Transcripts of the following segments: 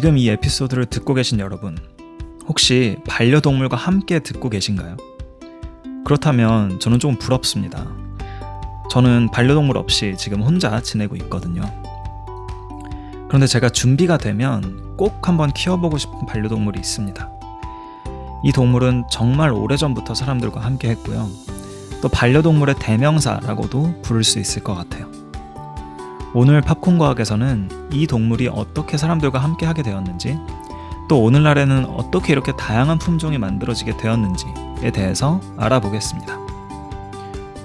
지금 이 에피소드를 듣고 계신 여러분, 혹시 반려동물과 함께 듣고 계신가요? 그렇다면 저는 좀 부럽습니다. 저는 반려동물 없이 지금 혼자 지내고 있거든요. 그런데 제가 준비가 되면 꼭 한번 키워보고 싶은 반려동물이 있습니다. 이 동물은 정말 오래전부터 사람들과 함께 했고요. 또 반려동물의 대명사라고도 부를 수 있을 것 같아요. 오늘 팝콘 과학에서는 이 동물이 어떻게 사람들과 함께 하게 되었는지, 또 오늘날에는 어떻게 이렇게 다양한 품종이 만들어지게 되었는지에 대해서 알아보겠습니다.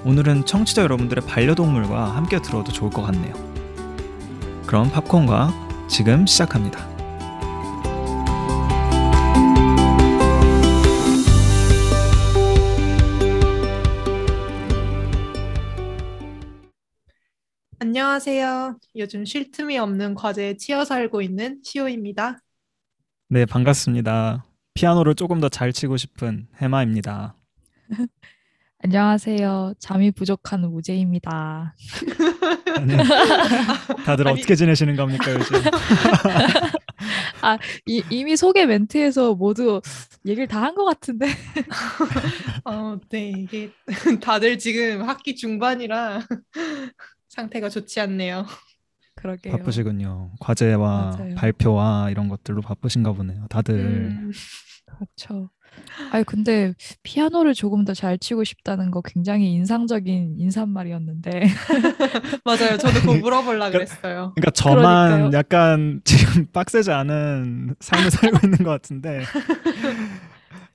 오늘은 청취자 여러분들의 반려동물과 함께 들어도 좋을 것 같네요. 그럼 팝콘 과학 지금 시작합니다. 안녕하세요. 요즘 쉴 틈이 없는 과제에 치여 살고 있는 시오입니다. 네, 반갑습니다. 피아노를 조금 더 잘 치고 싶은 해마입니다. 안녕하세요. 잠이 부족한 우재입니다. 아니, 다들 아니- 어떻게 지내시는 겁니까, 요즘? 아, 이, 이미 소개 멘트에서 모두 얘기를 다 한 것 같은데. 어, 네, 이게 다들 지금 학기 중반이라 상태가 좋지 않네요. 그러게요. 바쁘시군요. 과제와 맞아요. 발표와 이런 것들로 바쁘신가 보네요. 다들. 음, 그렇죠. 아니, 근데 피아노를 조금 더 잘 치고 싶다는 거 굉장히 인상적인 인사말이었는데. 맞아요. 저도 그거 물어보려고 그랬어요. 그러니까 저만 그러니까요. 약간 지금 빡세지 않은 삶을 살고 있는 것 같은데.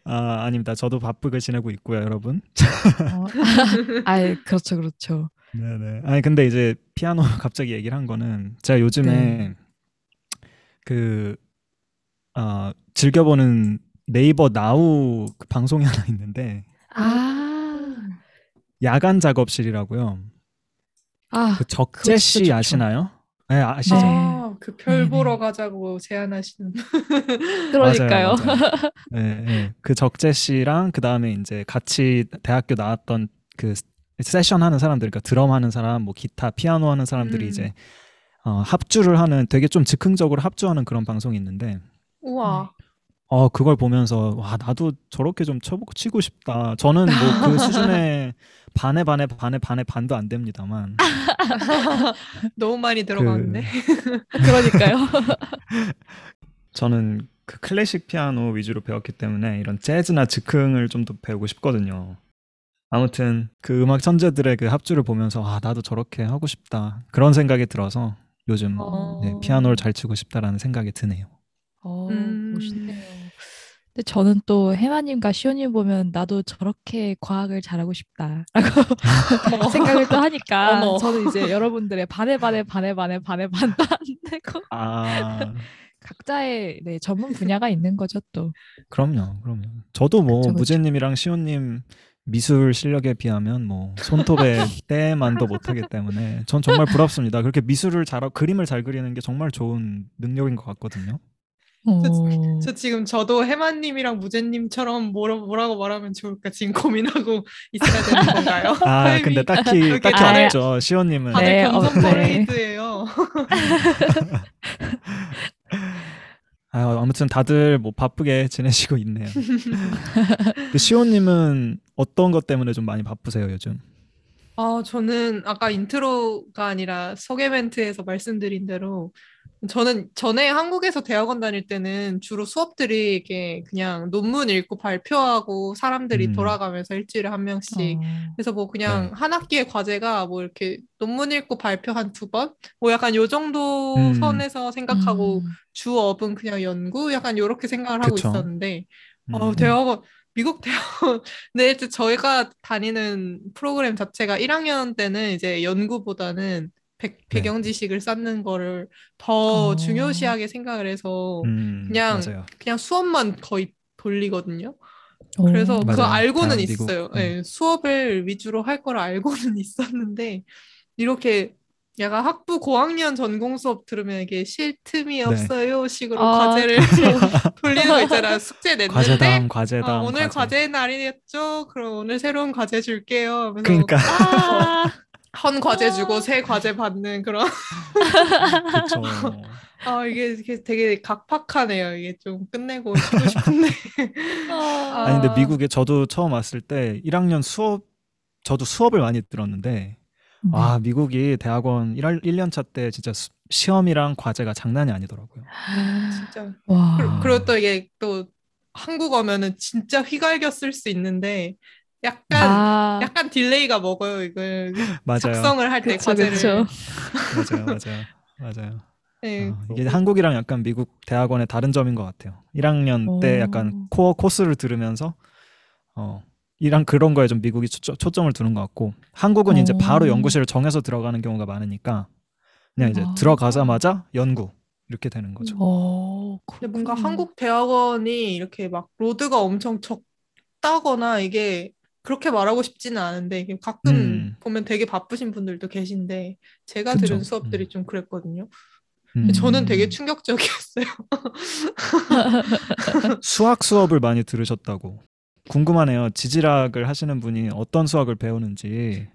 아, 아닙니다. 저도 바쁘게 지내고 있고요, 여러분. 어, 아이, 그렇죠, 그렇죠. 네네. 아니 근데 이제 피아노 갑자기 얘기를 한 거는 제가 요즘에 네. 그 아, 즐겨보는 네이버 나우 그 방송이 하나 있는데 아, 야간 작업실이라고요. 아, 그 적재 씨. 아시나요? 네, 아시죠? 네. 아, 그별 네네. 보러 가자고 제안하시는. 그러니까요. 맞아요, 맞아요. 네, 네. 그 적재 씨랑 그 다음에 이제 같이 대학교 나왔던 그 세션 하는 사람들, 그러니까 드럼 하는 사람, 뭐 기타, 피아노 하는 사람들이 음. 이제 어, 합주를 하는 되게 좀 즉흥적으로 합주하는 그런 방송이 있는데 우와. 어 그걸 보면서 와 나도 저렇게 좀 쳐보고 치고 싶다. 저는 뭐 그 수준의 반에 반에 반에 반에 반도 안 됩니다만 너무 많이 들어가는데. 그러니까요. 저는 그 클래식 피아노 위주로 배웠기 때문에 이런 재즈나 즉흥을 좀 더 배우고 싶거든요. 아무튼 그 음악 천재들의 그 합주를 보면서 아 나도 저렇게 하고 싶다 그런 생각이 들어서 요즘 어. 네, 피아노를 잘 치고 싶다라는 생각이 드네요. 어, 음. 멋있네요. 근데 저는 또 해마님과 시오님 보면 나도 저렇게 과학을 잘하고 싶다라고 생각을 또 하니까 어머. 저는 이제 여러분들의 반에 반에 반에 반에 반에 반도 안 되고 아 각자의 네, 전문 분야가 있는 거죠 또. 그럼요, 그럼요. 저도 뭐 그쵸, 그쵸. 무제님이랑 시온님 미술 실력에 비하면 뭐 손톱에 때만도 못하기 때문에 전 정말 부럽습니다. 그렇게 미술을 잘하고 그림을 잘 그리는 게 정말 좋은 능력인 것 같거든요. 어, 저 지금 저도 해마님이랑 무제님처럼 뭐라, 뭐라 고 말하면 좋을까 지금 고민하고 있어야 되는 건가요? 아. 근데 딱히 딱히 다들- 없죠. 시온님은 다들 네, 어, 네. 퍼레이드예요. 아, 아무튼 다들 뭐 바쁘게 지내시고 있네요. 근데 시온님은 어떤 것 때문에 좀 많이 바쁘세요 요즘? 아, 저는 아까 intro가 아니라 소개 멘트에서 말씀드린 대로 저는 전에 한국에서 대학원 다닐 때는 주로 수업들이 이게 그냥 논문 읽고 발표하고 사람들이 음. 돌아가면서 일주일에 한 명씩 어, 그래서 뭐 그냥 네. 한 학기의 과제가 뭐 이렇게 논문 읽고 발표 한 두 번? 뭐 약간 요 정도 음. 선에서 생각하고 음, 주업은 그냥 연구? 약간 요렇게 생각을 하고 그쵸. 있었는데 음. 어, 대학원 미국 대학원 네, 이제 저희가 다니는 프로그램 자체가 1학년 때는 이제 연구보다는. 배 경 지식을 쌓는 거를 더 어. 중요시하게 생각을 해서 음, 그냥 맞아요. 그냥 수업만 거의 돌리거든요. 어, 그래서 그거 맞아요. 알고는 다양한 미국, 있어요. 음. 예, 수업을 위주로 할 걸 알고는 있었는데 이렇게 약간 학부 고학년 전공 수업 들으면 이게 쉴 틈이 네. 없어요 식으로 아, 과제를 돌리는 거 있잖아. 숙제 냈는데 과제당 어, 과제당 오늘 과제. 과제 날이었죠. 그럼 오늘 새로운 과제 줄게요. 하면서 그러니까 아, 헌 과제 주고 새 과제 받는 그런 그쵸. 아 이게, 이게 되게 각박하네요. 이게 좀 끝내고 쉬고 싶은데. 아, 아니 근데 아. 미국에 저도 처음 왔을 때 1학년 수업 저도 수업을 많이 들었는데 네. 아 미국이 대학원 1, 1년 차 때 진짜 수- 시험이랑 과제가 장난이 아니더라고요. 진짜. 와. 그리고, 그리고 또 이게 또 한국어면은 진짜 휘갈겨 쓸 수 있는데 약간 아, 약간 delay가 먹어요 이걸 맞아요. 작성을 할 때 과제를. 그쵸. 맞아요. 맞아요. 맞아요. 네. 어, 이게 한국이랑 약간 미국 대학원의 다른 점인 것 같아요. 1학년 때 오. 약간 코어 코스를 들으면서 어 이랑 그런 거에 좀 미국이 초점, 초점을 두는 것 같고 한국은 이제 오. 바로 연구실을 정해서 들어가는 경우가 많으니까 그냥 이제 아. 들어가자마자 연구 이렇게 되는 거죠. 어, 근데 뭔가. 한국 대학원이 이렇게 막 로드가 엄청 적다거나 이게 그렇게 말하고 싶지는 않은데 가끔 음. 보면 되게 바쁘신 분들도 계신데 제가 그쵸. 들은 수업들이 음. 좀 그랬거든요. 음. 저는 되게 충격적이었어요. 수학 수업을 많이 들으셨다고 궁금하네요. 지질학을 하시는 분이 어떤 수학을 배우는지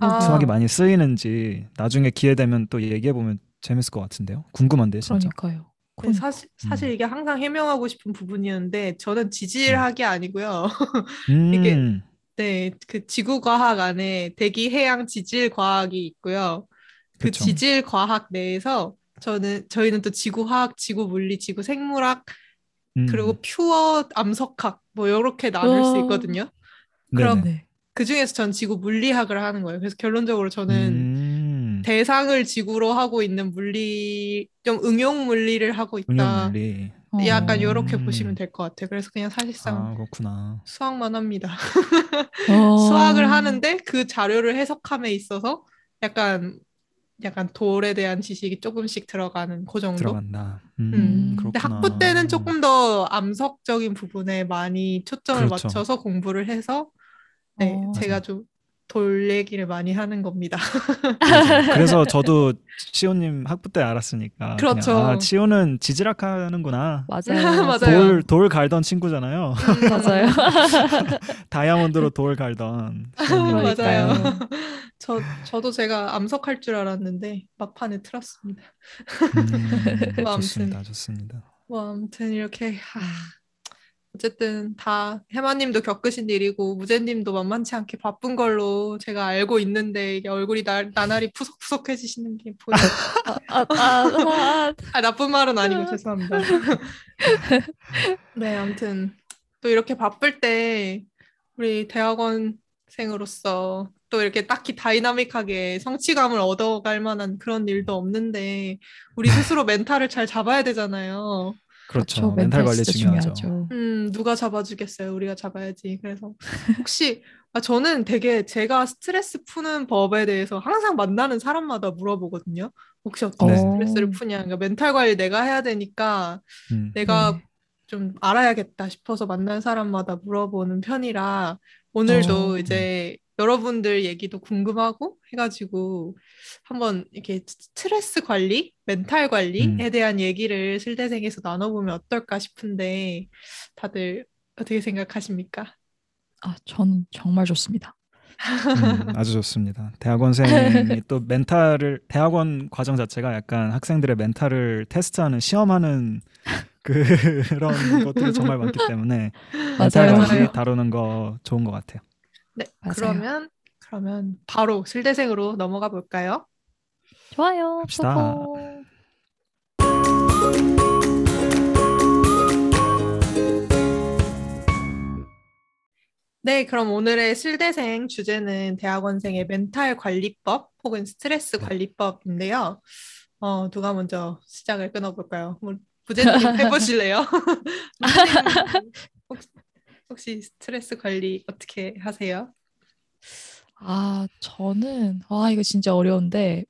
아. 수학이 많이 쓰이는지 나중에 기회 되면 또 얘기해 보면 재밌을 것 같은데요. 궁금한데 진짜. 그러니까요. 근데 사실 사실 음. 이게 항상 해명하고 싶은 부분이었는데 저는 지질학이 아니고요. 음. 이게- 네, 그 지구과학 안에 대기 해양 지질 과학이 있고요. 그 그쵸. 지질 과학 내에서 저는 저희는 또 지구화학, 지구물리, 지구생물학 음. 그리고 퓨어 암석학 뭐 이렇게 나눌 수 어. 있거든요. 그럼 네. 그 중에서 전 지구 물리학을 하는 거예요. 그래서 결론적으로 저는 음. 대상을 지구로 하고 있는 물리, 좀 응용 물리를 하고 있다. 응용 물리. 약간 어. 이렇게 음. 보시면 될 것 같아요. 그래서 그냥 사실상 아 그렇구나. 수학만 합니다. 어. 수학을 하는데 그 자료를 해석함에 있어서 약간 약간 돌에 대한 지식이 조금씩 들어가는 그 정도. 들어간다. 음, 음. 근데 학부 때는 조금 더 암석적인 부분에 많이 초점을 그렇죠. 맞춰서 공부를 해서 네, 어. 제가. 좀 돌 얘기를 많이 하는 겁니다. 맞아요. 그래서 저도 치호님 학부 때 알았으니까. 그냥, 그렇죠. 아 치호는 지질학 하는구나. 맞아요. 맞아요. 돌, 돌 갈던 친구잖아요. 맞아요. 다이아몬드로 돌 갈던. 맞아요. 저 저도 제가 암석할 줄 알았는데 막판에 틀었습니다. 음, 뭐 좋습니다. 좋습니다. 뭐 아무튼 이렇게 하, 어쨌든 다 해마님도 겪으신 일이고 무제님도 만만치 않게 바쁜 걸로 제가 알고 있는데 이게 얼굴이 나, 나날이 푸석푸석해지시는 게 보여요. 아, 아, 아, 아, 나쁜 말은 아니고 죄송합니다. 네, 아무튼 또 이렇게 바쁠 때 우리 대학원생으로서 또 이렇게 딱히 다이나믹하게 성취감을 얻어갈 만한 그런 일도 없는데 우리 스스로 멘탈을 잘 잡아야 되잖아요. 그렇죠. 멘탈 관리 진짜 중요하죠. 음, 누가 잡아주겠어요? 우리가 잡아야지. 그래서 혹시 아, 저는 되게 제가 스트레스 푸는 법에 대해서 항상 만나는 사람마다 물어보거든요. 혹시 어떻게 네. 스트레스를 푸냐? 그러니까 멘탈 관리 내가 해야 되니까 음. 내가 네. 좀 알아야겠다 싶어서 만난 사람마다 물어보는 편이라 오늘도 어. 이제 여러분들 얘기도 궁금하고 해가지고 한번 이렇게 스트레스 관리, 멘탈 관리에 음. 대한 얘기를 실대생에서 나눠보면 어떨까 싶은데 다들 어떻게 생각하십니까? 아, 전 정말 좋습니다. 음, 아주 좋습니다. 대학원생이 또 멘탈을 대학원 과정 자체가 약간 학생들의 멘탈을 테스트하는 시험하는 그런 것들이 정말 많기 때문에 멘탈. 관리. 다루는 거 좋은 것 같아요. 네, 맞아요. 그러면 그러면 바로 실대생으로 넘어가 볼까요? 좋아요. 갑시다. 고고. 네, 그럼 오늘의 실대생 주제는 대학원생의 멘탈 관리법 혹은 스트레스 네. 관리법인데요. 어, 누가 먼저 시작을 끊어볼까요? 뭐, 부제님 해보실래요? 혹시, 스트레스 관리 어떻게 하세요? 아, 저는, 아, 이거 진짜 어려운데,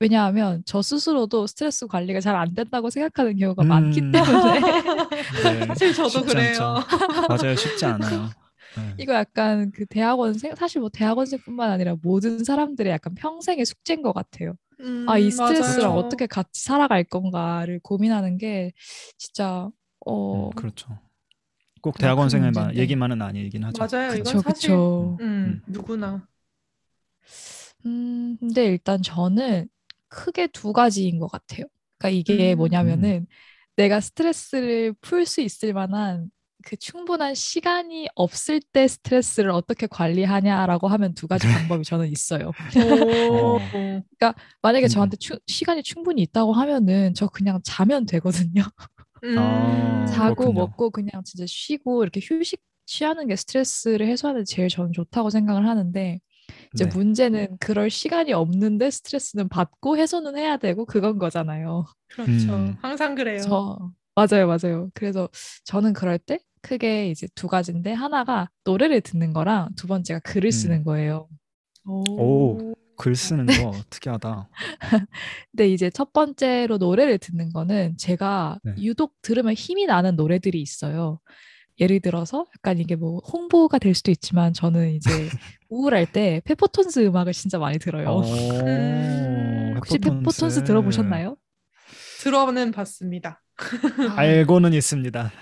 왜냐하면 저 스스로도 스트레스 관리가 잘 안 된다고 생각하는 경우가 많기 음. 때문에, 네, 사실 저도 그래요. 않죠. 맞아요, 쉽지 않아요. 네. 이거 약간 그 대학원생, 사실 뭐 대학원생뿐만 아니라 모든 사람들의 약간 평생의 숙제인 것 같아요. 음, 아, 이 스트레스랑 맞아요. 어떻게 같이 살아갈 건가를 고민하는 게 진짜, 어, 음, 그렇죠. 꼭 아, 대학원생의. 얘기만은 아니긴 하죠. 맞아요. 이건 그쵸, 사실 그쵸. 음, 누구나. 음, 근데 일단 저는 크게 두 가지인 것 같아요. 그러니까 이게 음. 뭐냐면은 내가 스트레스를 풀 수 있을 만한 그 충분한 시간이 없을 때 스트레스를 어떻게 관리하냐라고 하면 두 가지 방법이 저는 있어요. 오. 만약에 음. 저한테 추- 시간이 충분히 있다고 하면은 저 그냥 자면 되거든요. 음. 아, 자고 그렇군요. 먹고 그냥 진짜 쉬고 이렇게 휴식 취하는 게 스트레스를 해소하는 데 제일 저는 좋다고 생각을 하는데 이제 네. 문제는 그럴 시간이 없는데 스트레스는 받고 해소는 해야 되고 그건 거잖아요. 그렇죠. 음. 항상 그래요. 저 맞아요, 맞아요. 그래서 저는 그럴 때 크게 이제 두 가지인데 하나가 노래를 듣는 거랑 두 번째가 글을 음. 쓰는 거예요. 오. 글 쓰는 거 특이하다. 근데 이제 첫 번째로 노래를 듣는 거는 제가 네. 유독 들으면 힘이 나는 노래들이 있어요. 예를 들어서 약간 이게 뭐 홍보가 될 수도 있지만 저는 이제 우울할 때 페퍼톤스 음악을 진짜 많이 들어요. 오, 음. 혹시 페퍼톤스 들어보셨나요? 들어는 봤습니다. 알고는 있습니다.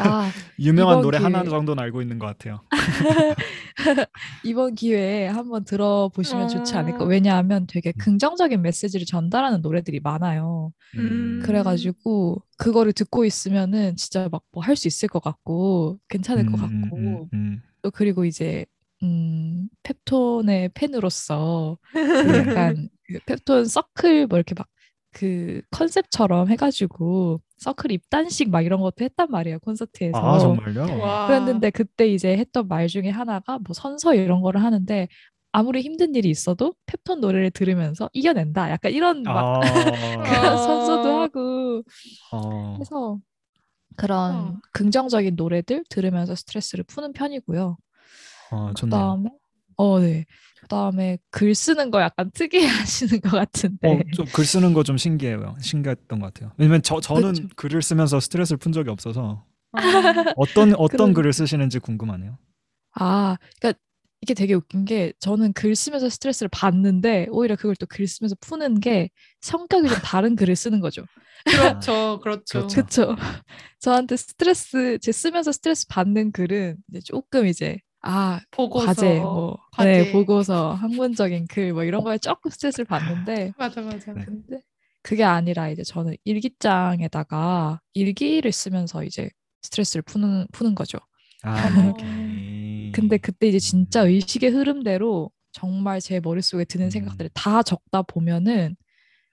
아, 유명한 노래 기회에- 하나 정도는 알고 있는 것 같아요. 이번 기회에 한번 들어보시면 좋지 않을까. 어. 왜냐하면 되게 긍정적인 메시지를 전달하는 노래들이 많아요. 음. 그래가지고 그거를 듣고 있으면은 진짜 막 뭐 할 수 있을 것 같고 괜찮을 것 음, 같고 음, 음, 또 그리고 이제 음 펩톤의 팬으로서 그 네. 약간 그 펩톤 서클 뭐 이렇게 막 그 컨셉처럼 해가지고 서클 입단식 막 이런 것도 했단 말이에요 콘서트에서. 아 정말요? 와. 그랬는데 그때 이제 했던 말 중에 하나가 뭐 선서 이런 거를 하는데 아무리 힘든 일이 있어도 펩톤 노래를 들으면서 이겨낸다. 약간 이런 막 아, 아. 선서도 하고 어, 해서 그런 어. 긍정적인 노래들 들으면서 스트레스를 푸는 편이고요. 어, 좋네요. 그다음에 어, 네. 그다음에 글 쓰는 거 약간 특이해 하시는 것 같은데. 어, 좀글 쓰는 거 좀 신기해요. 신기했던 것 같아요. 왜냐면 저 저는 그쵸. 글을 쓰면서 스트레스를 푼 적이 없어서 아. 어떤 어떤 그런- 글을 쓰시는지 궁금하네요. 아, 그러니까 이게 되게 웃긴 게 저는 글 쓰면서 스트레스를 받는데 오히려 그걸 또 글 쓰면서 푸는 게 성격이 좀 다른 글을 쓰는 거죠. 그렇죠, 그렇죠. 그렇죠. 저한테 스트레스, 제 쓰면서 스트레스 받는 글은 이제 조금 이제 아, 보고서 과제, 뭐, 과제. 네, 보고서, 학문적인 글, 뭐 이런 거에 조금 스트레스를 받는데, 맞아, 맞아. 네. 근데 그게 아니라 이제 저는 일기장에다가 일기를 쓰면서 이제 스트레스를 푸는, 푸는 거죠. 아, 어. 근데 그때 이제 진짜 의식의 흐름대로 정말 제 머릿속에 드는 음. 생각들을 다 적다 보면은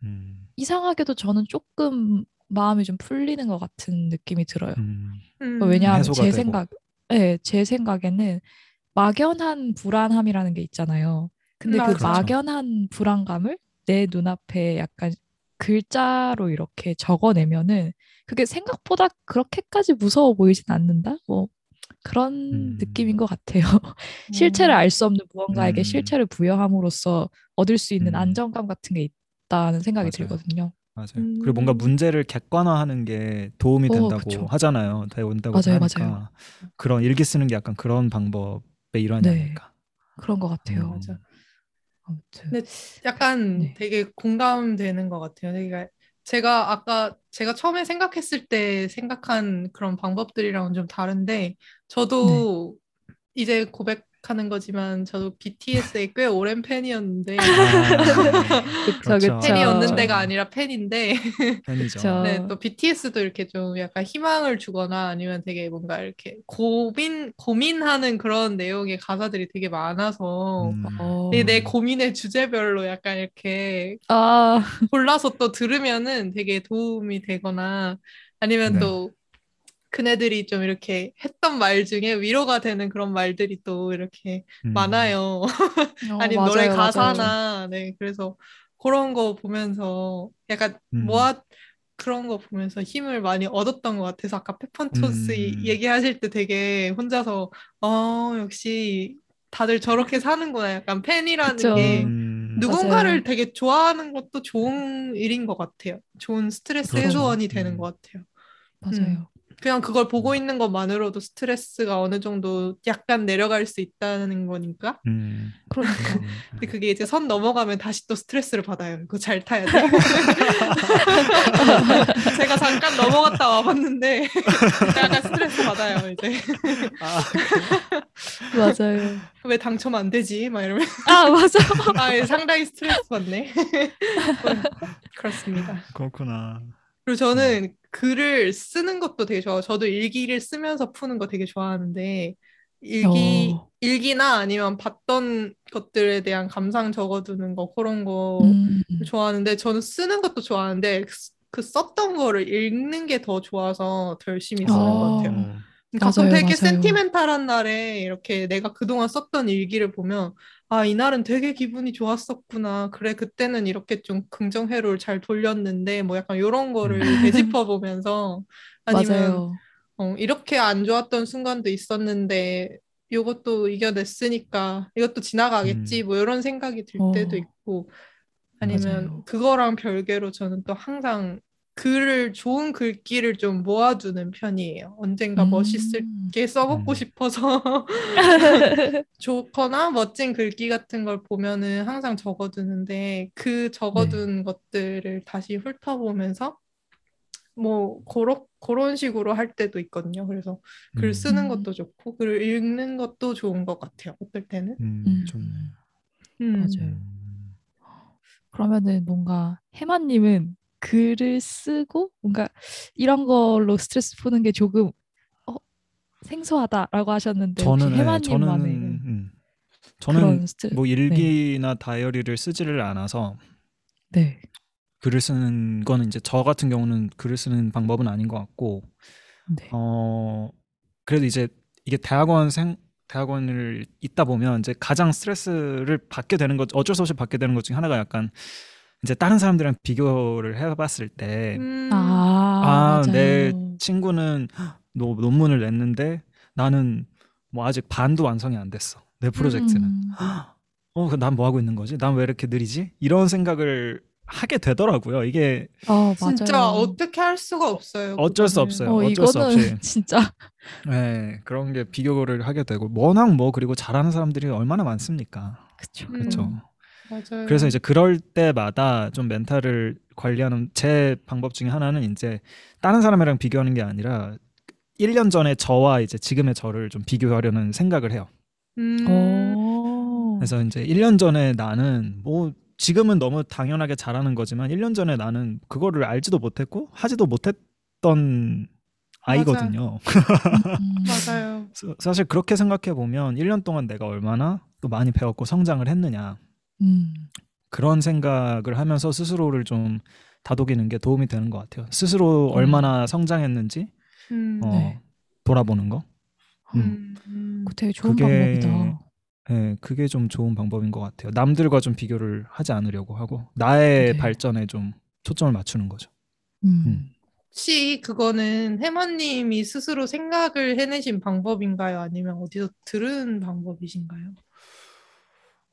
음, 이상하게도 저는 조금 마음이 좀 풀리는 것 같은 느낌이 들어요. 음, 음. 왜냐하면 제 되고. 생각, 네, 제 생각에는 막연한 불안함이라는 게 있잖아요. 근데 그. 그렇죠. 막연한 불안감을 내 눈앞에 약간 글자로 이렇게 적어내면은 그게 생각보다 그렇게까지 무서워 보이진 않는다? 뭐 그런 음. 느낌인 것 같아요. 실체를 알 수 없는 무언가에게 음. 실체를 부여함으로써 얻을 수 있는 음. 안정감 같은 게 있다는 생각이 맞아요. 들거든요. 맞아요. 음. 그리고 뭔가 문제를 객관화하는 게 도움이 어, 된다고 그쵸. 하잖아요. 된다고 맞아요, 하니까 맞아요. 그런 일기 쓰는 게 약간 그런 방법의 일환이 네. 아닐까. 그런 것 같아요. 음. 맞아. 아무튼. 네. 약간 네. 되게 공감되는 것 같아요. 되게 제가 아까 제가 처음에 생각했을 때 생각한 그런 방법들이랑은 좀 다른데 저도 네. 이제 고백 하는 거지만 저도 BTS의 꽤 오랜 팬이었는데 아, 그쵸, 그렇죠. 그쵸. 팬이었는데가 아니라 팬인데 팬이죠. 그쵸. 네, 또 BTS도 이렇게 좀 약간 희망을 주거나 아니면 되게 뭔가 이렇게 고민 고민하는 그런 내용의 가사들이 되게 많아서 음. 어. 내, 내 고민의 주제별로 약간 이렇게 아, 골라서 또 들으면은 되게 도움이 되거나 아니면 네. 또 그네들이 좀 이렇게 했던 말 중에 위로가 되는 그런 말들이 또 이렇게 음. 많아요. 어, 아니면 노래 맞아요, 맞아요. 가사나 네 그래서 그런 거 보면서 약간 음. 모아 그런 거 보면서 힘을 많이 얻었던 것 같아서 아까 페펀토스 음. 얘기하실 때 되게 혼자서 어 역시 다들 저렇게 사는구나 약간 팬이라는 그쵸. 게 음. 누군가를 맞아요. 되게 좋아하는 것도 좋은 일인 것 같아요. 좋은 스트레스 그렇죠. 해소원이 되는 음. 것 같아요. 맞아요. 그냥 그걸 보고 있는 것만으로도 스트레스가 어느 정도 약간 내려갈 수 있다는 거니까. 음. 그러니까. 음. 근데 그게 이제 선 넘어가면 다시 또 스트레스를 받아요. 그거 잘 타야 돼. 제가 잠깐 넘어갔다 와봤는데 약간 스트레스 받아요. 이제 아, 맞아요. 왜 당첨 안 되지? 막 이러면 아 맞아. 아 예, 상당히 스트레스 받네. 그렇습니다. 그렇구나. 그리고 저는 글을 쓰는 것도 되게 좋아요. 저도 일기를 쓰면서 푸는 거 되게 좋아하는데 일기 어. 일기나 아니면 봤던 것들에 대한 감상 적어두는 거 그런 거 음. 좋아하는데 저는 쓰는 것도 좋아하는데 그, 쓰- 그 썼던 거를 읽는 게 더 좋아서 더 열심히 쓰는 것 어. 같아요. 가끔 맞아요, 되게 맞아요. 센티멘탈한 날에 이렇게 내가 그동안 썼던 일기를 보면 아, 이날은 되게 기분이 좋았었구나. 그래, 그때는 이렇게 좀 긍정회로를 잘 돌렸는데 뭐 약간 이런 거를 음. 되짚어 보면서 아니면. 어, 이렇게 안 좋았던 순간도 있었는데 이것도 이겨냈으니까 이것도 지나가겠지 음. 뭐 이런 생각이 들 어. 때도 있고 아니면 맞아요. 그거랑 별개로 저는 또 항상 글을 좋은 글귀를 좀 모아두는 편이에요. 언젠가 음. 멋있게 써먹고 음. 싶어서 좋거나 멋진 글귀 같은 걸 보면은 항상 적어두는데 그 적어둔 것들을 다시 훑어보면서 뭐 그런 그런 식으로 할 때도 있거든요. 그래서 글 음. 쓰는 음. 것도 좋고 글을 읽는 것도 좋은 것 같아요. 어떨 때는. 음, 음. 좋네. 음. 맞아요. 음. 그러면은 뭔가 해마님은 글을 쓰고 뭔가 이런 걸로 스트레스 푸는 게 조금 어, 생소하다라고 하셨는데 저는 네, 해마님만의 저는 음. 저는 그런 스트레스 뭐 일기나 다이어리를 쓰지를 않아서 네. 글을 쓰는 거는 이제 저 같은 경우는 글을 쓰는 방법은 아닌 것 같고 네. 어 그래도 이제 이게 대학원생 대학원을 있다 보면 이제 가장 스트레스를 받게 되는 것 어쩔 수 없이 받게 되는 것 중에 하나가 약간 이제 다른 사람들이랑 비교를 해봤을 때 음. 아, 아, 맞아요. 내 친구는 노, 논문을 냈는데 나는 뭐 아직 반도 완성이 안 됐어. 내 프로젝트는. 음, 어, 난 뭐 하고 있는 거지? 난 왜 이렇게 느리지? 이런 생각을 하게 되더라고요. 이게 어, 진짜 맞아요. 어떻게 할 수가 없어요. 어쩔 수. 없어요. 어, 어쩔 수 이거는 없이. 진짜 네, 그런 게 비교를 하게 되고 워낙 뭐 그리고 잘하는 사람들이 얼마나 많습니까? 그쵸. 음. 그렇죠. 맞아요. 그래서 이제 그럴 때마다 좀 멘탈을 관리하는 제 방법 중에 하나는 이제 다른 사람이랑 비교하는 게 아니라 1년 전에 저와 이제 지금의 저를 좀 비교하려는 생각을 해요. 음. 어. 그래서 이제 1년 전에 나는 뭐 지금은 너무 당연하게 잘하는 거지만 1년 전에 나는 그거를 알지도 못했고 하지도 못했던 아이거든요. 음, 맞아요. 사- 사실 그렇게 생각해 보면 1년 동안 내가 얼마나 또 많이 배웠고 성장을 했느냐 음. 그런 생각을 하면서 스스로를 좀 다독이는 게 도움이 되는 것 같아요. 스스로 음. 얼마나 성장했는지 음. 어, 네. 돌아보는 거. 음. 그거 되게 좋은 그게- 방법이다. 예, 그게 좀 좋은 방법인 것 같아요. 남들과 좀 비교를 하지 않으려고 하고 나의 네. 발전에 좀 초점을 맞추는 거죠. 음. 음. 혹시 그거는 해마님이 스스로 생각을 해내신 방법인가요? 아니면 어디서 들은 방법이신가요?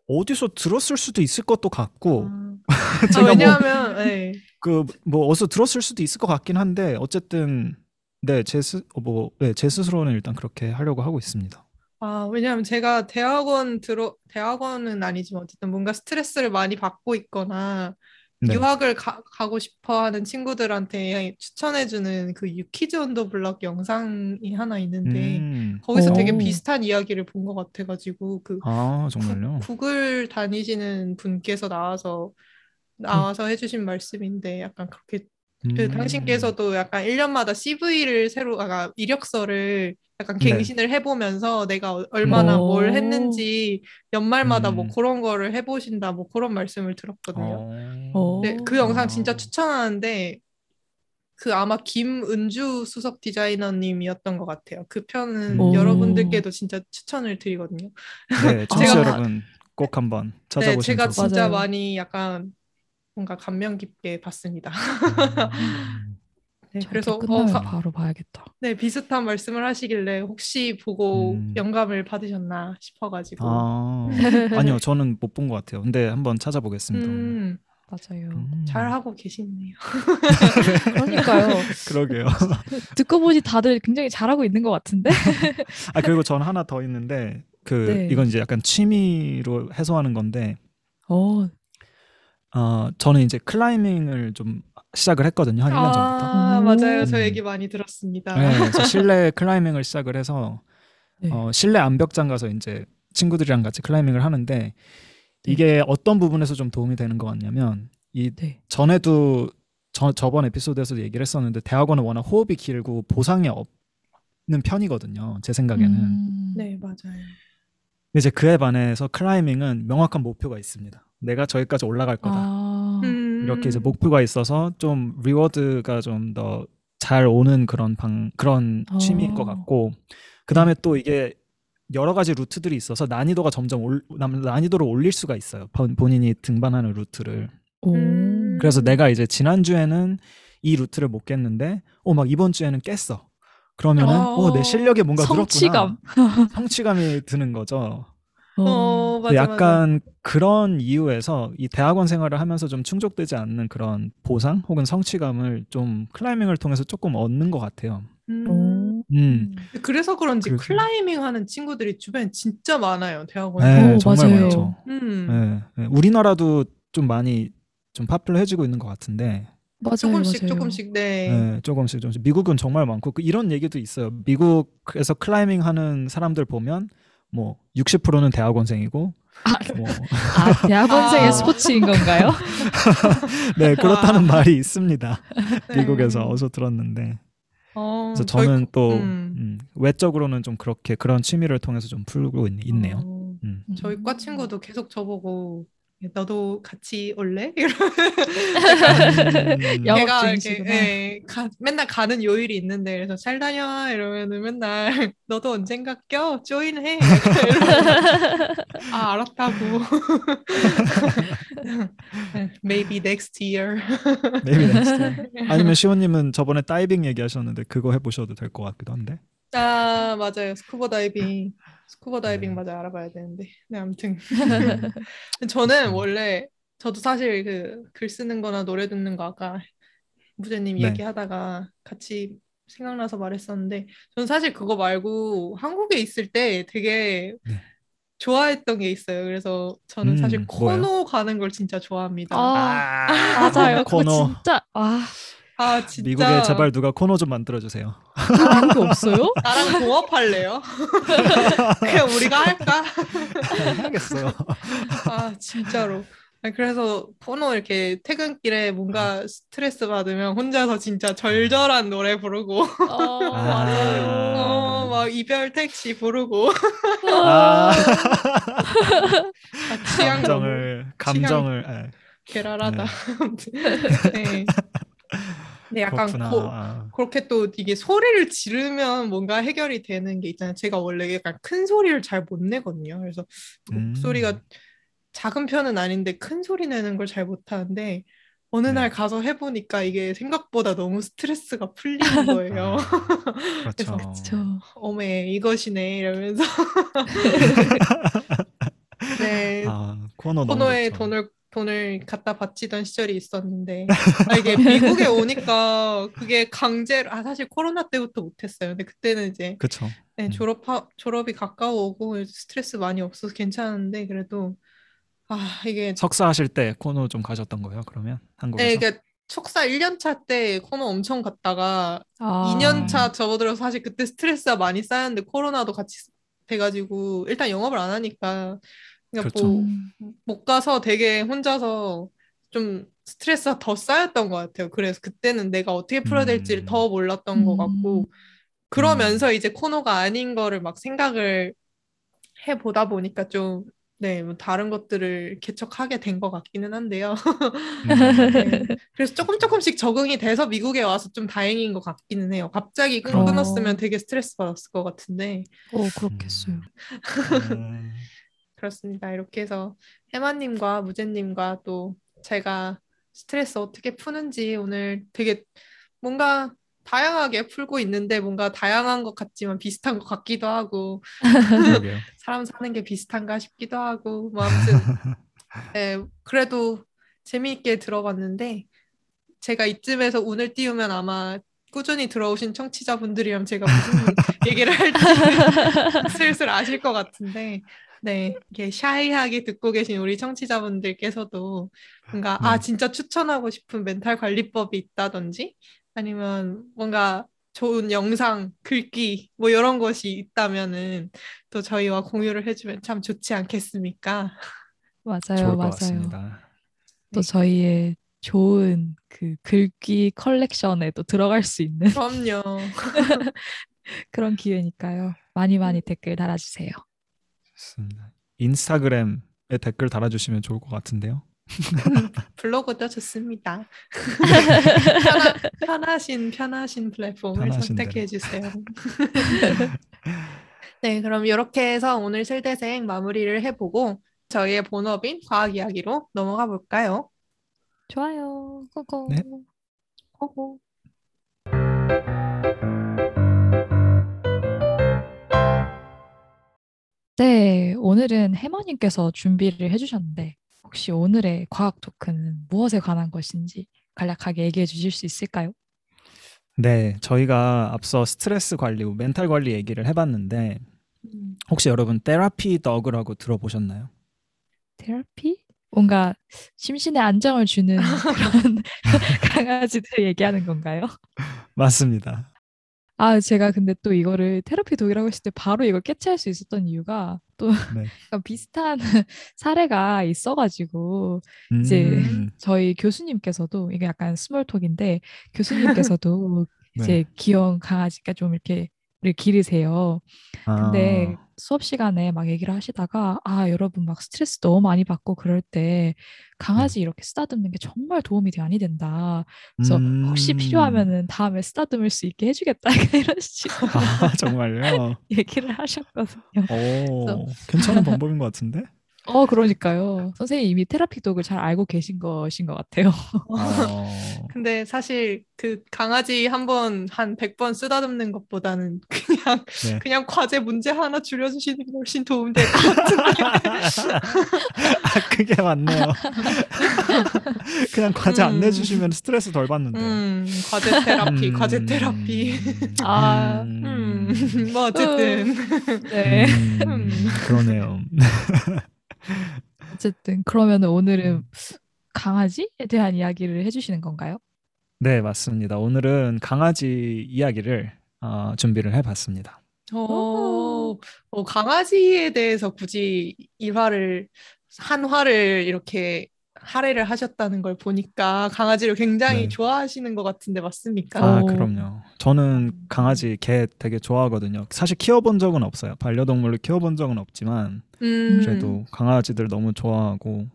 어디서 들었을 수도 있을 것도 같고 아, 제가 아, 뭐 왜냐하면 네. 그뭐 어디서 들었을 수도 있을 것 같긴 한데 어쨌든 네제스뭐네 스스로는 일단 그렇게 하려고 하고 있습니다. 아, 왜냐하면 제가 대학원 들어 대학원은 아니지만 어쨌든 뭔가 스트레스를 많이 받고 있거나 네. 유학을 가, 가고 싶어 하는 친구들한테 추천해주는 그 유키즈 온더 블럭 영상이 하나 있는데 음. 거기서 되게 오. 비슷한 이야기를 본 것 같아가지고 그 아 정말요? 구, 구글 다니시는 분께서 나와서 나와서 해주신 말씀인데 약간 그렇게 그 음. 당신께서도 약간 1년마다 CV를 새로 아 이력서를 약간 네. 갱신을 해보면서 내가 어- 얼마나 오. 뭘 했는지 연말마다 뭐 음. 그런 거를 해보신다 뭐 그런 말씀을 들었거든요. 어. 어. 네, 그 영상 아. 진짜 추천하는데 그 아마 김은주 수석 디자이너님이었던 것 같아요. 그 편은 오. 여러분들께도 진짜 추천을 드리거든요. 네, 제가- 여러분 꼭 한번 네, 찾아보시면 제가 좋을 것 진짜 맞아요. 많이 약간 뭔가 감명 깊게 봤습니다. 음. 네, 그래서 어, 끝나면 가- 바로 봐야겠다. 네, 비슷한 말씀을 하시길래 혹시 보고 음. 영감을 받으셨나 싶어가지고. 아, 아니요, 저는 못 본 것 같아요. 근데 한번 찾아보겠습니다. 음, 맞아요. 음. 잘 하고 계시네요. 그러니까요. 그러게요. 듣고 보니 다들 굉장히 잘하고 있는 것 같은데. 아 그리고 전 하나 더 있는데 그 네. 이건 이제 약간 취미로 해소하는 건데 어, 어 저는 이제 클라이밍을 좀 시작을 했거든요 한 1년 전부터. 아, 오. 맞아요. 저 음. 얘기 많이 들었습니다. 네, 그래서 실내 클라이밍을 시작을 해서 네. 어, 실내 암벽장 가서 이제 친구들이랑 같이 클라이밍을 하는데 이게 어떤 부분에서 좀 도움이 되는 것 같냐면 이 네. 전에도 저, 저번 에피소드에서도 얘기를 했었는데 대학원은 워낙 호흡이 길고 보상이 없는 편이거든요 제 생각에는 음. 네, 맞아요. 근데 이제 그에 반해서 클라이밍은 명확한 목표가 있습니다 내가 저기까지 올라갈 거다 아, 음. 이렇게 이제 목표가 있어서 좀 reward가 좀 더 잘 오는 그런 방 그런 어. 취미인 것 같고 그 다음에 또 이게 여러 가지 루트들이 있어서 난이도가 점점 올, 남- 난이도를 올릴 수가 있어요 본- 본인이 등반하는 루트를 오. 음. 그래서 내가 이제 지난 주에는 이 루트를 못 깼는데 어 막 이번 주에는 깼어 그러면은 어. 어 내 실력이 뭔가 성취감. 늘었구나 성취감이 드는 거죠 어, 근데 맞아, 맞아. 약간 그런 이유에서 이 대학원 생활을 하면서 좀 충족되지 않는 그런 보상 혹은 성취감을 좀 클라이밍을 통해서 조금 얻는 것 같아요. 음. 오. 음, 그래서 그런지 그래서- 클라이밍 하는 친구들이 주변에 진짜 많아요. 대학원에. 네, 오, 정말 맞아요. 많죠. 음. 네, 네. 우리나라도 좀 많이 좀 파퓰러해지고 있는 것 같은데 맞아요, 조금씩 맞아요. 조금씩 네. 네, 조금씩 조금씩 미국은 정말 많고 그 이런 얘기도 있어요. 미국에서 클라이밍 하는 사람들 보면 뭐 60%는 대학원생이고 뭐, 아, 대학원생의 아. 스포츠인 건가요? 네 그렇다는 아. 말이 있습니다. 네. 미국에서 어서 들었는데 어, 그래서 저는 고- 또 음. 음, 외적으로는 좀 그렇게 그런 취미를 통해서 좀 풀고 있, 네요 어, 음. 저희 과 친구도 계속 저보고 너도 같이 올래? 이러 음. 걔가 이렇게. 예, 가- 맨날 가는 요일이 있는데 그래서 잘 다녀 이러면은 맨날 너도 언젠가 껴 join해 아 알았다고 maybe next year Maybe next time. 아니면 시호님은 저번에 다이빙 얘기하셨는데 그거 해보셔도 될 것 같기도 한데. 아 맞아요 스쿠버 다이빙 스쿠버 다이빙 네. 맞아 알아봐야 되는데 네 아무튼 저는 원래 저도 사실 그 글 쓰는 거나 노래 듣는 거 아까 무제님 네. 얘기하다가 같이 생각나서 말했었는데 저는 사실 그거 말고 한국에 있을 때 되게 네. 좋아했던 게 있어요. 그래서 저는 사실 음, 뭐예요? 코노 가는 걸 진짜 좋아합니다. 아, 맞아요. 그거 코너. 진짜 아, 아 진짜 미국에 제발 누가 코노 좀 만들어 주세요. 그런 게 없어요? 나랑 동업할래요? 그냥 우리가 할까? 해야겠어요. 아 진짜로. 그래서 코노 이렇게 퇴근길에 뭔가 스트레스 받으면 혼자서 진짜 절절한 노래 부르고 어, 아. 맞아요. 어, 막 이별 택시 부르고 아, 아, 취향 감정을 감정을 예. 괴랄하다. 네. 근데 약간 그렇구나. 고- 아, 그렇게 또 이게 소리를 지르면 뭔가 해결이 되는 게 있잖아요. 제가 원래 약간 큰 소리를 잘 못 내거든요. 그래서 음. 목소리가 작은 편은 아닌데 큰 소리 내는 걸 잘 못하는데 어느 네. 날 가서 해보니까 이게 생각보다 너무 스트레스가 풀리는 거예요. 아, 그렇죠. 저 어메 이것이네 이러면서 네 아, 코너 좋죠. 돈을 돈을 갖다 바치던 시절이 있었는데 아, 이게 미국에 오니까 그게 강제로 아 사실 코로나 때부터 못했어요. 근데 그때는 이제 그렇죠. 네, 음. 졸업 졸업이 가까워오고 스트레스 많이 없어서 괜찮은데 그래도 아 이게 석사 하실 때 코너 좀 가셨던 거예요? 그러면 한국에서? 네, 그러니까 석사 1년 차 때 코너 엄청 갔다가 아, 2년 차 접어들어서 사실 그때 스트레스가 많이 쌓였는데 코로나도 같이 돼가지고 일단 영업을 안 하니까 그러니까 그렇죠. 뭐 음, 못 가서 되게 혼자서 좀 스트레스가 더 쌓였던 것 같아요. 그래서 그때는 내가 어떻게 풀어야 될지를 음. 더 몰랐던 것 음. 같고 그러면서 이제 코너가 아닌 거를 막 생각을 해 보다 보니까 좀 네, 뭐 다른 것들을 개척하게 된 것 같기는 한데요. 음. 네. 그래서 조금 조금씩 적응이 돼서 미국에 와서 좀 다행인 것 같기는 해요. 갑자기. 끊었으면 되게 스트레스 받았을 것 같은데 어, 그렇겠어요. 음. 그렇습니다. 이렇게 해서 해마님과 무제님과 또 제가 스트레스 어떻게 푸는지 오늘 되게 뭔가 다양하게 풀고 있는데 뭔가 다양한 것 같지만 비슷한 것 같기도 하고. 사람 사는 게 비슷한가 싶기도 하고 뭐 아무튼 네, 그래도 재미있게 들어봤는데 제가 이쯤에서 운을 띄우면 아마 꾸준히 들어오신 청취자분들이랑 제가 무슨 얘기를 할지 슬슬 아실 것 같은데 네 이렇게 샤이하게 듣고 계신 우리 청취자분들께서도 뭔가 아 네. 진짜 추천하고 싶은 멘탈 관리법이 있다든지 아니면 뭔가 좋은 영상, 글귀 뭐 이런 것이 있다면은 또 저희와 공유를 해주면 참 좋지 않겠습니까? 맞아요, 좋을 것 맞아요. 같습니다. 또 네. 저희의 좋은 그 글귀 컬렉션에 또 들어갈 수 있는 그럼요. 그런 기회니까요. 많이 많이 댓글 달아주세요. 좋습니다. 인스타그램에 댓글 달아주시면 좋을 것 같은데요. 블로그도 좋습니다. 편하, 편하신 편하신 플랫폼을 편하신 선택해 대로. 주세요. 네, 그럼 이렇게 해서 오늘 실대생 마무리를 해보고 저희의 본업인 과학 이야기로 넘어가 볼까요? 좋아요. 고고. 네. 호호. 네, 오늘은 해머님께서 준비를 해주셨는데 혹시 오늘의 과학 토크는 무엇에 관한 것인지 간략하게 얘기해 주실 수 있을까요? 네, 저희가 앞서 스트레스 관리, 멘탈 관리 얘기를 해봤는데 음, 혹시 여러분 테라피 더그라고 들어보셨나요? 테라피? 뭔가 심신의 안정을 주는 그런 강아지들 얘기하는 건가요? 맞습니다. 아, 제가 근데 또 이거를 테라피 독이라고 했을 때 바로 이걸 캐치할 수 있었던 이유가 또 네. 비슷한 사례가 있어가지고 이제 음, 저희 교수님께서도 이게 약간 스몰톡인데 교수님께서도 네. 이제 귀여운 강아지가 좀 이렇게 를 기르세요. 근데 아, 수업 시간에 막 얘기를 하시다가 아 여러분 막 스트레스 너무 많이 받고 그럴 때 강아지 이렇게 쓰다듬는 게 정말 도움이 많이 된다. 그래서 혹시 음. 필요하면은 다음에 쓰다듬을 수 있게 해주겠다 이런 식으로 아, 정말요? 얘기를 하셨거든요. 오, 괜찮은 방법인 것 같은데? 어 그러니까요. 선생님 이미 테라피 독을 잘 알고 계신 것인 것 같아요. 어, 근데 사실 그 강아지 한 번 한 100번 쓰다듬는 것보다는 그냥 네. 그냥 과제 문제 하나 줄여 주시는 게 훨씬 도움될 것 같은데. 아, 그게 맞네요. 그냥 과제 안 음. 내주시면 스트레스 덜 받는데. 음, 과제 테라피, 음, 과제 테라피. 아, 음, 뭐 어쨌든. 네. 음, 그러네요. 어쨌든 그러면 음. 오늘은 강아지에 대한 이야기를 해주시는 건가요? 네, 맞습니다. 오늘은 강아지 이야기를 어, 준비를 해봤습니다. 어, 어, 강아지에 대해서 굳이 일화를, 한 화를 이렇게 할애를 하셨다는 걸 보니까 강아지를 굉장히 네. 좋아하시는 것 같은데 맞습니까? 아, 오. 그럼요. 저는 강아지, 개 되게 좋아하거든요. 사실 키워본 적은 없어요. 반려동물을 키워본 적은 없지만 음, 그래도 강아지들 너무 좋아하고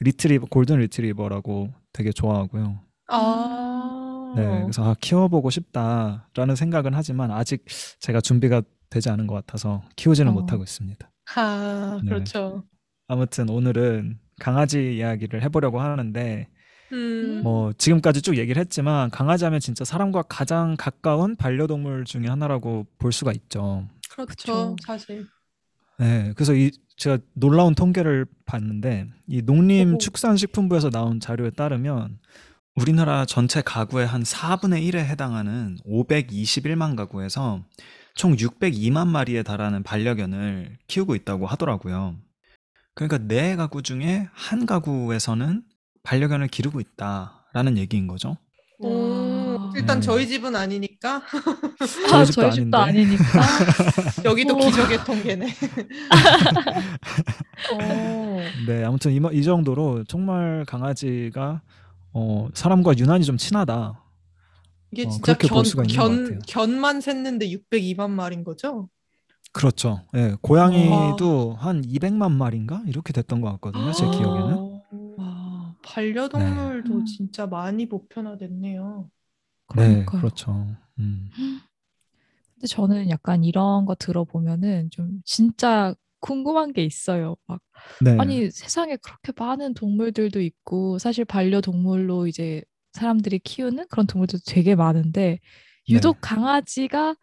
리트리버, 골든 리트리버라고 되게 좋아하고요. 아, 네, 그래서 아, 키워보고 싶다라는 생각은 하지만 아직 제가 준비가 되지 않은 것 같아서 키우지는 어. 못하고 있습니다. 아, 네. 그렇죠. 아무튼 오늘은 강아지 이야기를 해보려고 하는데 음, 뭐 지금까지 쭉 얘기를 했지만 강아지 하면 진짜 사람과 가장 가까운 반려동물 중에 하나라고 볼 수가 있죠. 그렇죠. 사실. 네, 그래서 이 제가 놀라운 통계를 봤는데 이 오. 농림축산식품부에서 나온 자료에 따르면 우리나라 전체 가구의 한 4분의 1에 해당하는 521만 가구에서 총 602만 마리에 달하는 반려견을 키우고 있다고 하더라고요. 그러니까 네 가구 중에 한 가구에서는 반려견을 기르고 있다라는 얘기인 거죠. 오, 와. 일단 네. 저희 집은 아니니까 아, 집도 저희 집도. 아니니까. 여기도 오. 기적의 통계네. 오. 네, 아무튼 이, 이 정도로 정말 강아지가 어, 사람과 유난히 좀 친하다. 이게 어, 진짜 견, 견. 견만 샜는데 602만 마리인 거죠? 그렇죠. 예, 고양이도 한 200만 마리인가 이렇게 됐던 것 같거든요. 제 기억에는. 와, 반려동물도 네. 진짜 많이 보편화됐네요. 네, 그러니까요. 그렇죠. 음. 근데 저는 약간 이런 거 들어보면은 좀 진짜 궁금한 게 있어요. 막 네. 아니 세상에 그렇게 많은 동물들도 있고 사실 반려동물로 이제 사람들이 키우는 그런 동물들도 되게 많은데 유독 네. 강아지가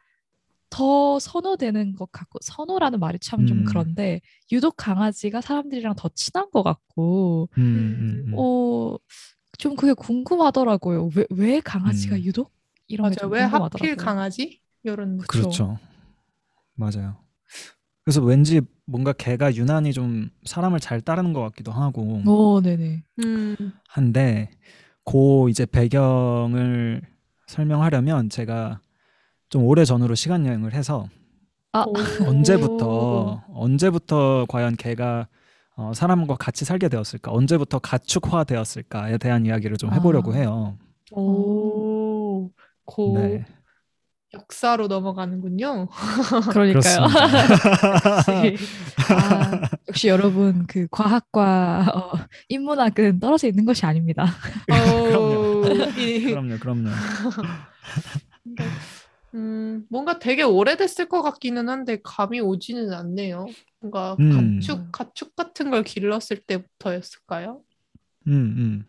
더 선호되는 것 같고 선호라는 말이 참좀 음. 그런데 유독 강아지가 사람들이랑 더 친한 것 같고 음, 음, 음. 어좀 그게 궁금하더라고요. 왜, 왜 강아지가 음. 유독 이런 게 맞아. 좀왜 하필 궁금하더라고요. 강아지? 이런 그쵸. 그렇죠. 맞아요. 그래서 왠지 뭔가 개가 유난히 좀 사람을 잘 따르는 것 같기도 하고 오, 네네. 음. 한데 그 이제 배경을 설명하려면 제가 좀 오래 전으로 시간 여행을 해서 아, 오. 언제부터 언제부터 과연 개가 어, 사람과 같이 살게 되었을까? 언제부터 가축화 되었을까에 대한 이야기를 좀 해보려고 아. 해요. 오. 고 네, 역사로 넘어가는군요. 그러니까요. 역시, 아, 역시 여러분 그 과학과 어, 인문학은 떨어져 있는 것이 아닙니다. 어, 이- 그럼요, 그럼요. 음, 뭔가 되게 오래됐을 것 같기는 한데 감이 오지는 않네요. 뭔가 음. 가축, 가축 같은 걸 길렀을 때부터였을까요? 음, 음.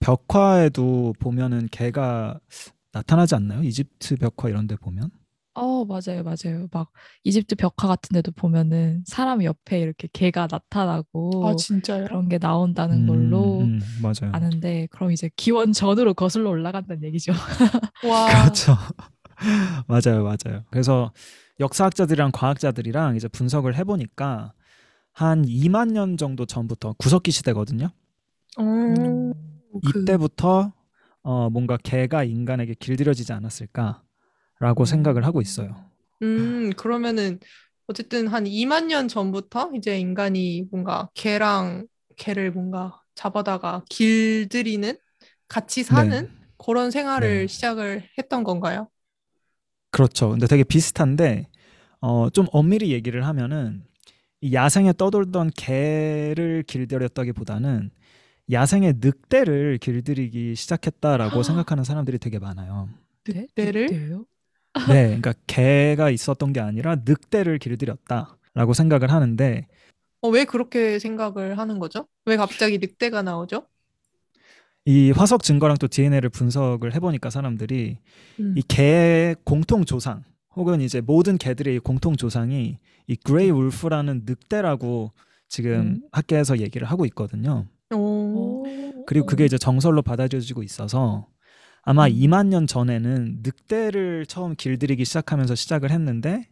벽화에도 보면은 개가 나타나지 않나요? 이집트 벽화 이런 데 보면? 어, 맞아요, 맞아요. 막 이집트 벽화 같은 데도 보면은 사람 옆에 이렇게 개가 나타나고 아, 진짜요? 그런 게 나온다는 음, 걸로 음, 맞아요. 아는데 그럼 이제 기원 전으로 거슬러 올라간다는 얘기죠. 와, 그렇죠. 맞아요, 맞아요. 그래서 역사학자들이랑 과학자들이랑 이제 분석을 해보니까 한 2만 년 정도 전부터 구석기 시대거든요. 음, 그- 이때부터 어, 뭔가 개가 인간에게 길들여지지 않았을까라고 생각을 하고 있어요. 음, 그러면은 어쨌든 한 2만 년 전부터 이제 인간이 뭔가 개랑 개를 뭔가 잡아다가 길들이는 같이 사는 네. 그런 생활을 네. 시작을 했던 건가요? 그렇죠. 근데 되게 비슷한데 어, 좀 엄밀히 얘기를 하면은 이 야생에 떠돌던 개를 길들였다기보다는 야생의 늑대를 길들이기 시작했다라고 생각하는 사람들이 되게 많아요. 네? 늑대를? 네, 그러니까 개가 있었던 게 아니라 늑대를 길들였다라고 생각을 하는데 어, 왜 그렇게 생각을 하는 거죠? 왜 갑자기 늑대가 나오죠? 이 화석 증거랑 또 DNA를 분석을 해보니까 사람들이 음. 이 개의 공통 조상 혹은 이제 모든 개들의 이 공통 조상이 이 그레이 울프라는 늑대라고 지금 음. 학계에서 얘기를 하고 있거든요. 오. 그리고 그게 이제 정설로 받아들여지고 있어서 아마 음. 2만 년 전에는 늑대를 처음 길들이기 시작하면서 시작을 했는데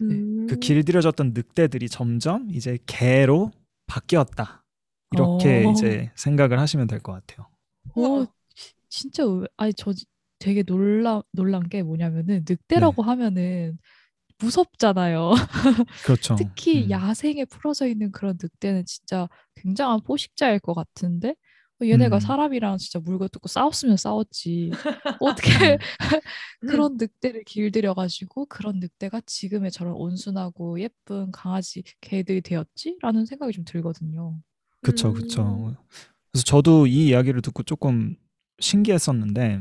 음. 그 길들여졌던 늑대들이 점점 이제 개로 바뀌었다. 이렇게 어. 이제 생각을 하시면 될 것 같아요. 오, 진짜 의외- 아니 저 지- 되게 놀라 놀란 게 뭐냐면은 늑대라고 하면은 무섭잖아요. 그렇죠. 특히 음. 야생에 풀어져 있는 그런 늑대는 진짜 굉장한 포식자일 것 같은데 어, 얘네가 음. 사람이랑 진짜 물고 뜯고 싸웠으면 싸웠지. 어떻게 그런 늑대를 길들여가지고 그런 늑대가 지금의 저런 온순하고 예쁜 강아지 개들이 되었지? 라는 생각이 좀 들거든요. 음. 그쵸. 그래서 저도 이 이야기를 듣고 조금 신기했었는데,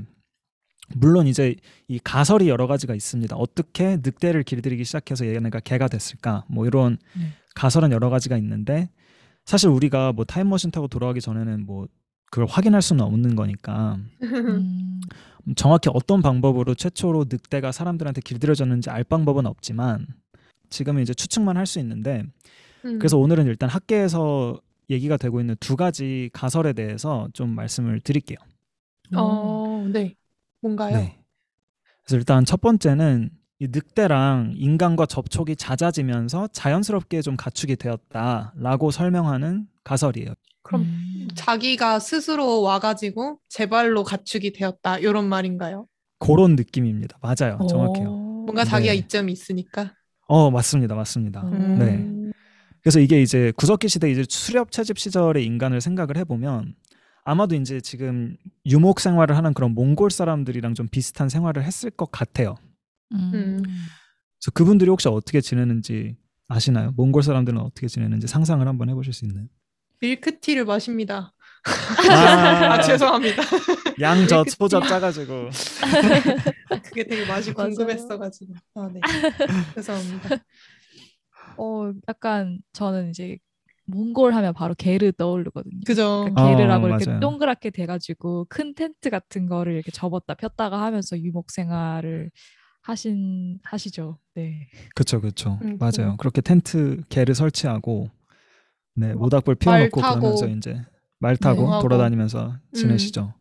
물론 이제 이 가설이 여러 가지가 있습니다. 어떻게 늑대를 길들이기 시작해서 얘네가 개가 됐을까? 뭐 이런 네. 가설은 여러 가지가 있는데, 사실 우리가 뭐 타임머신 타고 돌아가기 전에는 뭐 그걸 확인할 수는 없는 거니까 음, 정확히 어떤 방법으로 최초로 늑대가 사람들한테 길들여졌는지 알 방법은 없지만 지금은 이제 추측만 할 수 있는데 음. 그래서 오늘은 일단 학계에서 얘기가 되고 있는 두 가지 가설에 대해서 좀 말씀을 드릴게요. 어, 네. 뭔가요? 네. 그래서 일단 첫 번째는 이 늑대랑 인간과 접촉이 잦아지면서 자연스럽게 좀 가축이 되었다라고 설명하는 가설이에요. 그럼 음. 자기가 스스로 와가지고 제 발로 가축이 되었다 이런 말인가요? 그런 느낌입니다. 맞아요. 정확해요. 어. 뭔가 자기가 네. 이점이 있으니까. 어, 맞습니다. 맞습니다. 음. 네. 그래서 이게 이제 구석기 시대 이제 수렵 채집 시절의 인간을 생각을 해보면 아마도 이제 지금 유목 생활을 하는 그런 몽골 사람들이랑 좀 비슷한 생활을 했을 것 같아요. 음. 음. 그래서 그분들이 혹시 어떻게 지내는지 아시나요? 몽골 사람들은 어떻게 지내는지 상상을 한번 해보실 수 있나요? 밀크티를 마십니다. 아, 아, 죄송합니다. 양젖. 소젖 짜가지고 그게 되게 맛이. 궁금했어가지고. 아, 네. 죄송합니다. 어, 약간 저는 이제 몽골 하면 바로 게르 떠오르거든요. 그죠. 그러니까 게르라고 어, 이렇게 맞아요. 동그랗게 돼가지고 큰 텐트 같은 거를 이렇게 접었다 폈다가 하면서 유목 생활을 하신 하시죠. 네. 그쵸 그쵸 음, 맞아요. 그거. 그렇게 텐트 개를 설치하고 네막 모닥불 말 피워놓고. 그러면서 이제 말 타고 네. 돌아다니면서 지내시죠.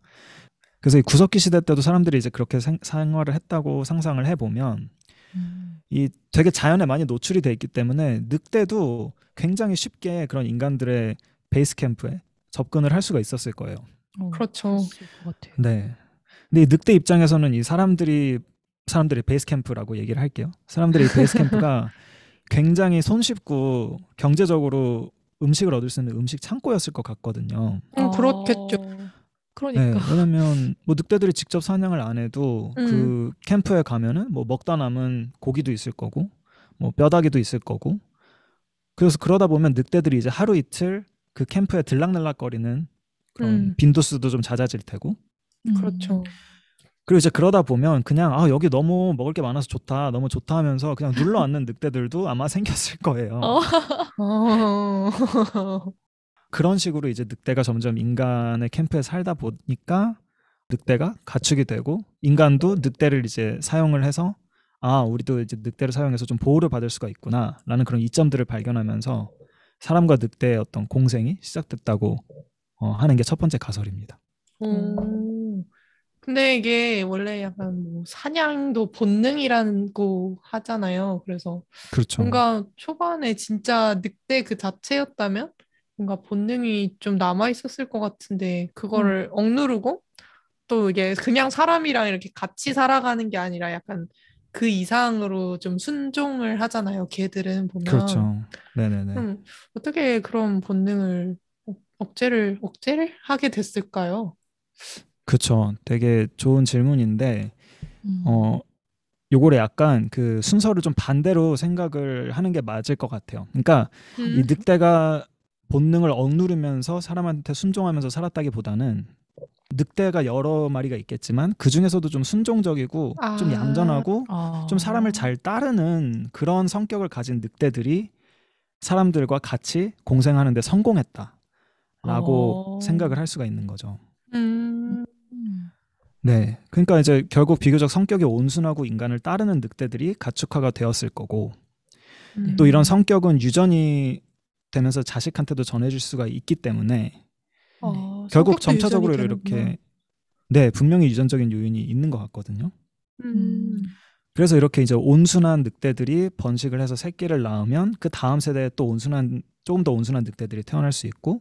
그래서 이 구석기 시대 때도 사람들이 이제 그렇게 생, 생활을 했다고 상상을 해보면 음. 이 되게 자연에 많이 노출이 돼 있기 때문에 늑대도 굉장히 쉽게 그런 인간들의 베이스 캠프에 접근을 할 수가 있었을 거예요. 어, 그렇죠. 네. 근데 이 늑대 입장에서는 이 사람들이 사람들이 베이스 캠프라고 얘기를 할게요. 사람들이 베이스 캠프가 굉장히 손쉽고 경제적으로 음식을 얻을 수 있는 음식 창고였을 것 같거든요. 음, 그렇겠죠. 어, 네, 그러니까 왜냐면 뭐 늑대들이 직접 사냥을 안 해도 음. 그 캠프에 가면은 뭐 먹다 남은 고기도 있을 거고 뭐 뼈다귀도 있을 거고 그래서 그러다 보면 늑대들이 이제 하루 이틀 그 캠프에 들락날락거리는 그런 음. 빈도수도 좀 잦아질 테고 음. 그렇죠. 그리고 이제 그러다 보면 그냥 아 여기 너무 먹을 게 많아서 좋다 너무 좋다 하면서 그냥 눌러 앉는 늑대들도 아마 생겼을 거예요. 어. 어. 그런 식으로 이제 늑대가 점점 인간의 캠프에 살다 보니까 늑대가 가축이 되고 인간도 늑대를 이제 사용을 해서 아 우리도 이제 늑대를 사용해서 좀 보호를 받을 수가 있구나라는 그런 이점들을 발견하면서 사람과 늑대의 어떤 공생이 시작됐다고 어, 하는 게 첫 번째 가설입니다. 음. 근데 이게 원래 약간 뭐 사냥도 본능이라고 하잖아요. 그래서 그렇죠. 뭔가 초반에 진짜 늑대 그 자체였다면 뭔가 본능이 좀 남아 있었을 것 같은데 그거를 억누르고 또 이게 그냥 사람이랑 이렇게 같이 살아가는 게 아니라 약간 그 이상으로 좀 순종을 하잖아요. 개들은 보면. 그렇죠. 네네네. 음, 어떻게 그런 본능을 억- 억제를 억제를 하게 됐을까요? 그렇죠. 되게 좋은 질문인데 음. 어 요거를 약간 그 순서를 좀 반대로 생각을 하는 게 맞을 것 같아요. 그러니까 이 음. 늑대가 본능을 억누르면서 사람한테 순종하면서 살았다기보다는 늑대가 여러 마리가 있겠지만 그 중에서도 좀 순종적이고 좀 아. 얌전하고 아. 좀 사람을 잘 따르는 그런 성격을 가진 늑대들이 사람들과 같이 공생하는데 성공했다라고 어. 생각을 할 수가 있는 거죠. 음. 음. 네. 그러니까 이제 결국 비교적 성격이 온순하고 인간을 따르는 늑대들이 가축화가 되었을 거고 음. 또 이런 성격은 유전이 되면서 자식한테도 전해질 수가 있기 때문에 아, 결국 성격도 점차적으로 이렇게. 네 분명히 유전적인 요인이 있는 것 같거든요. 음. 그래서 이렇게 이제 온순한 늑대들이 번식을 해서 새끼를 낳으면 그 다음 세대에 또 온순한 조금 더 온순한 늑대들이 태어날 수 있고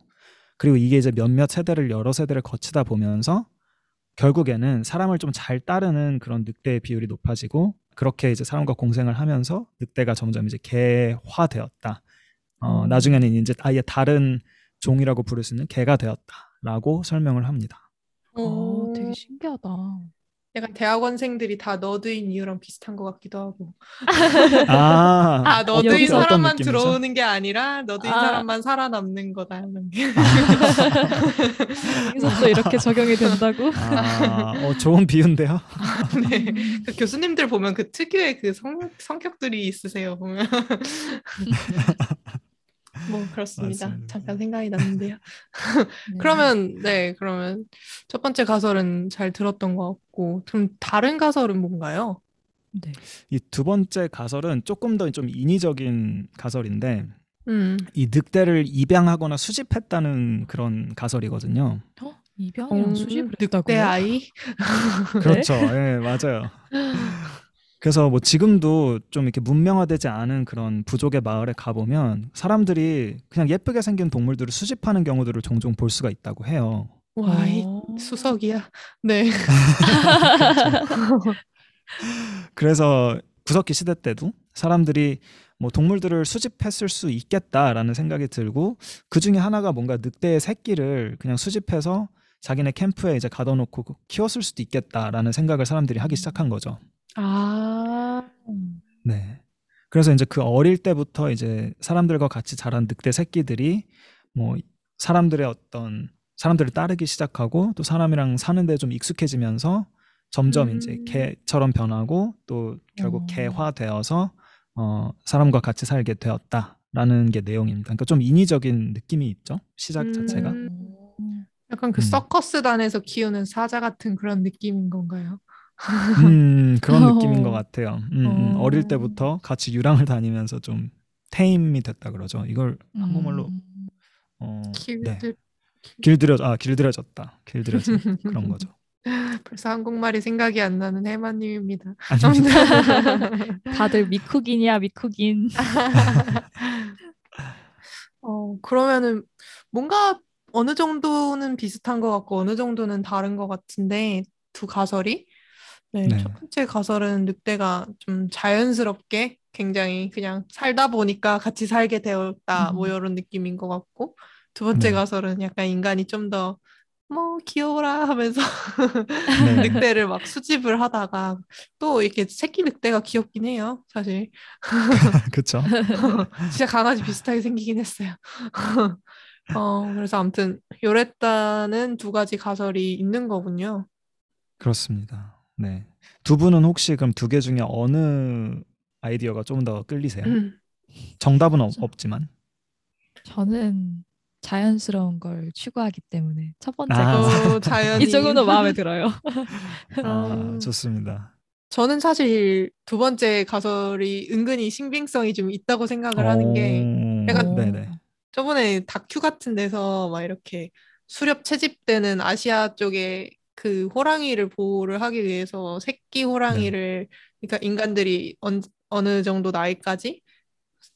그리고 이게 이제 몇몇 세대를 여러 세대를 거치다 보면서 결국에는 사람을 좀 잘 따르는 그런 늑대의 비율이 높아지고 그렇게 이제 사람과 공생을 하면서 늑대가 점점 이제 개화되었다. 어, 음. 나중에는 이제 아예 다른 종이라고 부를 수 있는 개가 되었다라고 설명을 합니다. 아, 오. 되게 신기하다. 약간 대학원생들이 다 너드인 이유랑 비슷한 것 같기도 하고. 아, 아, 너드인 사람만? 들어오는 게 아니라 너드인 아. 사람만 살아남는 거다. 이런 게. 여기서 또 이렇게 적용이 된다고? 아, 어, 좋은 비유인데요. 네. 음. 그 교수님들 보면 그 특유의 그 성, 성격들이 있으세요. 보면. 뭐 그렇습니다. 맞습니다. 잠깐 생각이 났는데요. 네. 그러면 네, 그러면 첫 번째 가설은 잘 들었던 것 같고, 그럼 다른 가설은 뭔가요? 네. 이 두 번째 가설은 조금 더 좀 인위적인 가설인데 음. 이 늑대를 입양하거나 수집했다는 그런 가설이거든요. 어? 입양이랑 음, 수집을 했다고요? 늑대 아이? 그렇죠. 예, 맞아요. 그래서 뭐 지금도 좀 이렇게 문명화되지 않은 그런 부족의 마을에 가보면 사람들이 그냥 예쁘게 생긴 동물들을 수집하는 경우들을 종종 볼 수가 있다고 해요. 와, 이 어. 수석이야. 네. 그래서 구석기 시대 때도 사람들이 뭐 동물들을 수집했을 수 있겠다라는 생각이 들고 그 중에 하나가 뭔가 늑대의 새끼를 그냥 수집해서 자기네 캠프에 이제 가둬놓고 키웠을 수도 있겠다라는 생각을 사람들이 하기 시작한 거죠. 아. 음. 네. 그래서 이제 그 어릴 때부터 이제 사람들과 같이 자란 늑대 새끼들이 뭐 사람들의 어떤 사람들을 따르기 시작하고 또 사람이랑 사는데 좀 익숙해지면서 점점 음. 이제 개처럼 변하고 또 결국 어. 개화되어서 어 사람과 같이 살게 되었다라는 게 내용입니다. 그러니까 좀 인위적인 느낌이 있죠. 시작 음. 자체가. 음. 약간 그 음. 서커스단에서 키우는 사자 같은 그런 느낌인 건가요? 음, 그런 어. 느낌인 것 같아요. 음, 음. 어. 어릴 때부터 같이 유랑을 다니면서 좀 테임이 됐다 그러죠. 이걸 한국말로 음. 어, 키울 네. 길들여 아 길들여졌다. 길들여진 그런 거죠. 벌써 한국말이 생각이 안 나는 해마님입니다. 다들 미쿡인이야 미쿡인. 어, 그러면은 뭔가 어느 정도는 비슷한 것 같고 어느 정도는 다른 것 같은데 두 가설이 네, 네. 첫 번째 가설은 늑대가 좀 자연스럽게 굉장히 그냥 살다 보니까 같이 살게 되었다 뭐 음. 이런 느낌인 것 같고 두 번째 네. 가설은 약간 인간이 좀 더 뭐 귀여워라 하면서 네. 늑대를 막 수집을 하다가 또 이렇게 새끼 늑대가 귀엽긴 해요 사실 그렇죠. 진짜 강아지 비슷하게 생기긴 했어요. 어, 그래서 아무튼 요랬다는 두 가지 가설이 있는 거군요. 그렇습니다. 네. 두 분은 혹시 그럼 두 개 중에 어느 아이디어가 좀 더 끌리세요? 음. 정답은 없, 없지만. 저는 자연스러운 걸 추구하기 때문에 첫 번째 아. 자연이. 이 조금도 마음에 들어요. 아, 음. 좋습니다. 저는 사실 두 번째 가설이 은근히 신빙성이 좀 있다고 생각을 하는 게 오, 약간- 네네. 저번에 다큐 같은 데서 막 이렇게 수렵 채집되는 아시아 쪽에 그 호랑이를 보호를 하기 위해서 새끼 호랑이를 그러니까 인간들이 언, 어느 정도 나이까지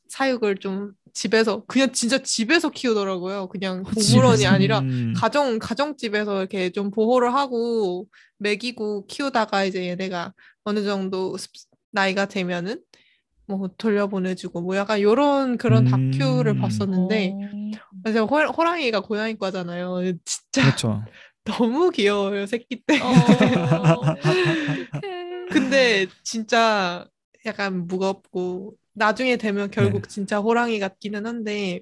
사육을 좀 집에서 그냥 진짜 집에서 키우더라고요. 그냥 동물원이 집에서? 아니라 음, 가정 가정집에서 이렇게 좀 보호를 하고 먹이고 키우다가 이제 얘네가 어느 정도 습- 나이가 되면은 뭐 돌려보내주고 뭐 약간 요런 그런 음. 다큐를 봤었는데 어. 호, 호랑이가 고양이과잖아요. 진짜 그렇죠. 너무 귀여워요 새끼 때. 어. 근데 진짜 약간 무겁고 나중에 되면 결국 네. 진짜 호랑이 같기는 한데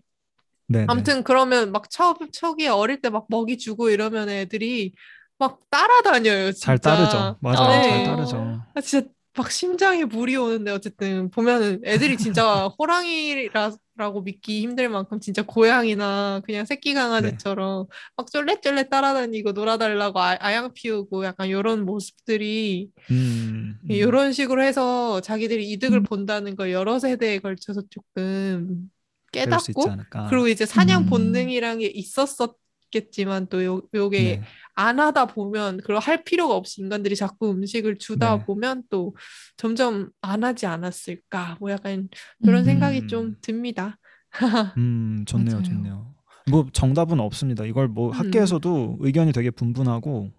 네네. 아무튼 그러면 막 초, 초기에 어릴 때 막 먹이 주고 이러면 애들이 막 따라다녀요, 잘 진짜. 따르죠. 맞아요. 네. 잘 따르죠. 아, 진짜 막 심장에 물이 오는데 어쨌든 보면은 애들이 진짜 호랑이라 고 믿기 힘들 만큼 진짜 고양이나 그냥 새끼 강아지처럼 막 쫄래쫄래 따라다니고 놀아달라고 아, 아양 피우고 약간 이런 모습들이 음, 음. 이런 식으로 해서 자기들이 이득을 음. 본다는 걸 여러 세대에 걸쳐서 조금 깨닫고. 그리고 이제 사냥 음. 본능이란 게 있었었겠지만 또 요, 요게 네. 안 하다 보면 그걸 할 필요가 없이 인간들이 자꾸 음식을 주다 네. 보면 또 점점 안 하지 않았을까 뭐 약간 그런 음. 생각이 좀 듭니다. 음, 좋네요, 맞아요. 좋네요. 뭐 정답은 없습니다. 이걸 뭐 음. 학계에서도 의견이 되게 분분하고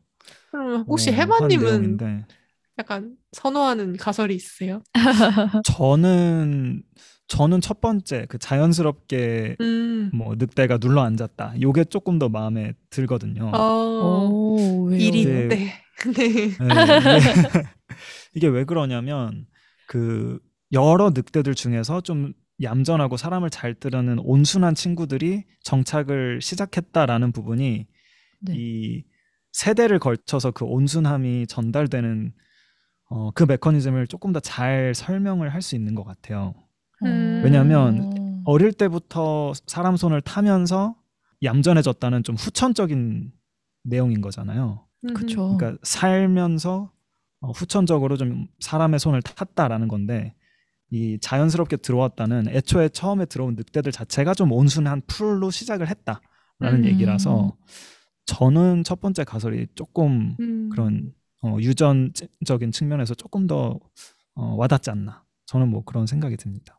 그럼 혹시 어, 한 해마님은 내용인데 약간 선호하는 가설이 있으세요? 저는 저는 첫 번째 그 자연스럽게 음, 뭐 늑대가 눌러 앉았다. 요게 조금 더 마음에 들거든요. 어? 일이 네. 때. 네. 네, 이게, 이게 왜 그러냐면 그 여러 늑대들 중에서 좀 얌전하고 사람을 잘 따르는 온순한 친구들이 정착을 시작했다라는 부분이 네. 이 세대를 걸쳐서 그 온순함이 전달되는 어, 그 메커니즘을 조금 더 잘 설명을 할 수 있는 것 같아요. 음. 왜냐하면 어릴 때부터 사람 손을 타면서 얌전해졌다는 좀 후천적인 내용인 거잖아요. 그쵸. 그러니까 살면서 어, 후천적으로 좀 사람의 손을 탔다라는 건데 이 자연스럽게 들어왔다는 애초에 처음에 들어온 늑대들 자체가 좀 온순한 풀로 시작을 했다라는 음. 얘기라서 저는 첫 번째 가설이 조금 음. 그런 어, 유전적인 측면에서 조금 더 어, 와닿지 않나 저는 뭐 그런 생각이 듭니다.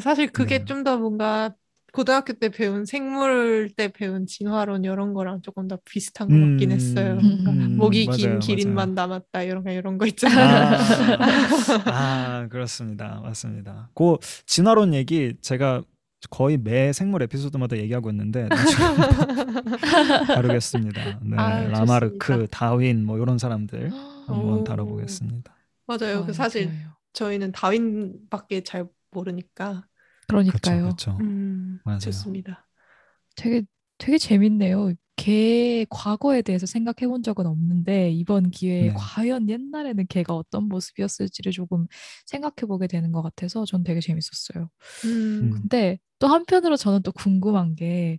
사실 그게 네. 좀더 뭔가 고등학교 때 배운 생물 때 배운 진화론 이런 거랑 조금 더 비슷한 것 같긴 음, 했어요. 음, 뭔가 음, 목이 맞아요, 긴 기린만 맞아요. 남았다 이런 거 이런 거 있잖아요. 아, 아, 그렇습니다. 맞습니다. 그 진화론 얘기 제가 거의 매 생물 에피소드마다 얘기하고 있는데 다루겠습니다. 네, 아유, 라마르크, 좋습니다. 다윈 뭐 이런 사람들 한번 오. 다뤄보겠습니다. 맞아요. 그 좋아요, 사실 좋아요. 저희는 다윈밖에 잘 모르니까 그러니까요. 그렇죠. 음, 맞아요. 좋습니다. 되게 되게 재밌네요. 개의 과거에 대해서 생각해 본 적은 없는데 이번 기회에 네. 과연 옛날에는 개가 어떤 모습이었을지를 조금 생각해 보게 되는 것 같아서 전 되게 재밌었어요. 음, 음. 근데 또 한편으로 저는 또 궁금한 게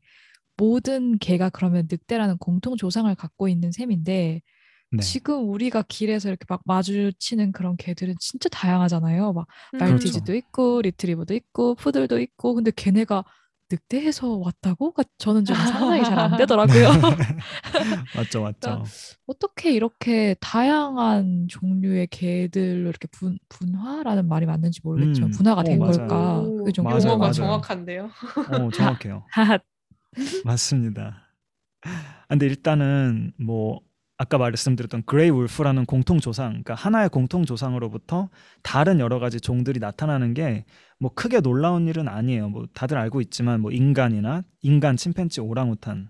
모든 개가 그러면 늑대라는 공통 조상을 갖고 있는 셈인데 네. 지금 우리가 길에서 이렇게 막 마주치는 그런 개들은 진짜 다양하잖아요. 막 음, 그렇죠. 말티즈도 있고 리트리버도 있고 푸들도 있고 근데 걔네가 늑대에서 왔다고? 가 저는 좀 상상이 잘 안 되더라고요. 맞죠, 맞죠. 그러니까 어떻게 이렇게 다양한 종류의 개들로 이렇게 분, 분화라는 말이 맞는지 모르겠지만 음. 분화가 오, 된. 걸까? 오, 그게 좀 맞아요, 용어가 맞아요. 정확한데요. 어, 정확해요. 맞습니다. 아, 근데 일단은 뭐 아까 말씀드렸던 gray wolf라는 공통 조상, 그러니까 하나의 공통 조상으로부터 다른 여러 가지 종들이 나타나는 게 뭐 크게 놀라운 일은 아니에요. 뭐 다들 알고 있지만 뭐 인간이나 인간, 침팬지, 오랑우탄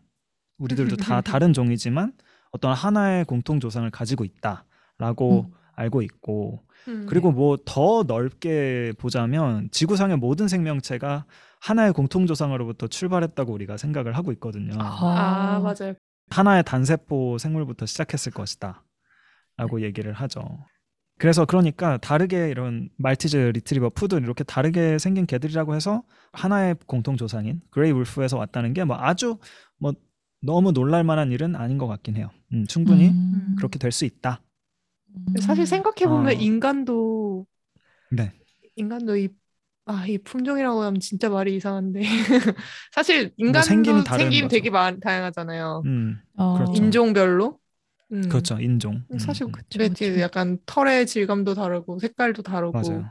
우리들도 다 다른 종이지만 어떤 하나의 공통 조상을 가지고 있다라고 음. 알고 있고 음. 그리고 뭐 더 넓게 보자면 지구상의 모든 생명체가 하나의 공통 조상으로부터 출발했다고 우리가 생각을 하고 있거든요. 아 맞아요. 하나의 단세포 생물부터 시작했을 것이다. 라고 얘기를 하죠. 그래서 그러니까 다르게 이런 말티즈, 리트리버, 푸들 이렇게 다르게 생긴 개들이라고 해서 하나의 공통 조상인 gray wolf에서 왔다는 게 뭐 아주 뭐 너무 놀랄 만한 일은 아닌 것 같긴 해요. 음, 충분히 음. 그렇게 될 수 있다. 음. 사실 생각해 보면 어. 인간도 네. 인간도 이 아, 이 품종이라고 하면 진짜 말이 이상한데 사실 인간도 생김이 다른 생김 거죠. 되게 많, 다양하잖아요. 음, 어. 그렇죠. 인종별로. 음. 그렇죠. 인종. 음, 사실 음, 네, 그쵸. 약간 털의 질감도 다르고 색깔도 다르고 맞아요.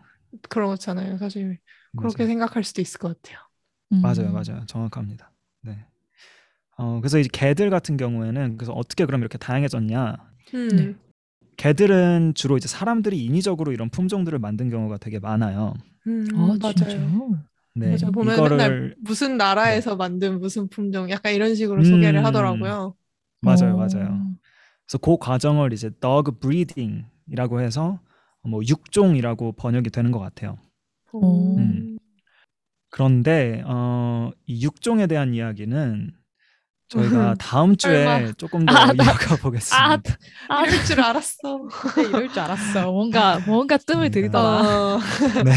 그렇잖아요. 사실 그렇게 맞아요. 생각할 수도 있을 것 같아요. 맞아요, 음. 맞아요. 정확합니다. 네. 어, 그래서 이제 개들 같은 경우에는 그래서 어떻게 그럼 이렇게 다양해졌냐? 음. 네. 개들은 주로 이제 사람들이 인위적으로 이런 품종들을 만든 경우가 되게 많아요. 음, 아, 맞아요. 진짜요? 네, 맞아 보면 이거를 맨날 무슨 나라에서 만든 무슨 품종 약간 이런 식으로 음. 소개를 하더라고요. 맞아요, 어. 맞아요. 그래서 그 과정을 이제 dog breeding이라고 해서 뭐 육종이라고 번역이 되는 것 같아요. 오. 음. 그런데 어, 이 육종에 대한 이야기는 저희가 다음 주에 설마. 조금 더 아, 나- 이어가 보겠습니다. 아, 아, 이럴 줄 알았어. 진짜 이럴 줄 알았어. 뭔가 뭔가 뜸을 들이더라. 어, 네.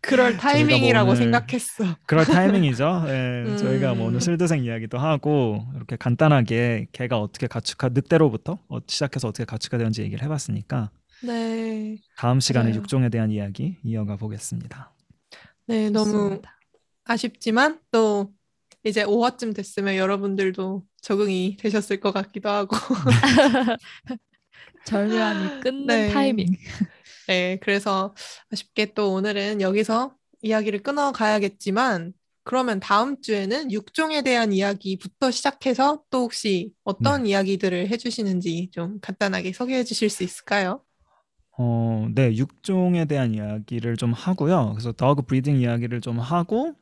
그럴 타이밍이라고 오늘- 생각했어. 그럴 타이밍이죠. 예, 음. 저희가 뭐 오늘 슬드생 이야기도 하고 이렇게 간단하게 개가 어떻게 가축화 늑대로부터 어, 시작해서 어떻게 가축화 되는지 얘기를 해봤으니까 네. 다음 시간에 맞아요. 육종에 대한 이야기 이어가 보겠습니다. 네, 너무 좋습니다. 아쉽지만 또 이제 5화쯤 됐으면 여러분들도 적응이 되셨을 것 같기도 하고. 절묘한 이 끊는 네. 타이밍. 네, 그래서 아쉽게 또 오늘은 여기서 이야기를 끊어 가야겠지만 그러면 다음 주에는 육종에 대한 이야기부터 시작해서 또 혹시 어떤 이야기들을 해주시는지 좀 간단하게 소개해 주실 수 있을까요? 어, 네, 육종에 대한 이야기를 좀 하고요. 그래서 dog breeding 이야기를 좀 하고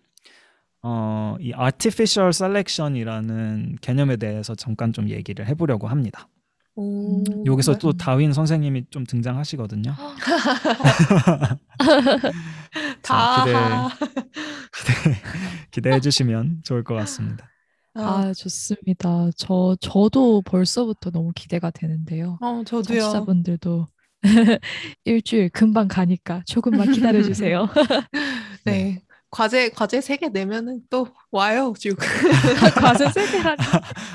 어, 이 artificial selection이라는 개념에 대해서 잠깐 좀 얘기를 해보려고 합니다. 오, 음, 여기서 네. 또 다윈 선생님이 좀 등장하시거든요. 자, 기대, 다. 기대, 기대해 주시면 좋을 것 같습니다. 아, 아, 좋습니다. 저 저도 벌써부터 너무 기대가 되는데요. 어, 저도요. 청취자분들도 일주일 금방 가니까 조금만 기다려 주세요. 네. 과제 과제 세 개 내면은 또 와요, 쭉. 과제 세 개라니.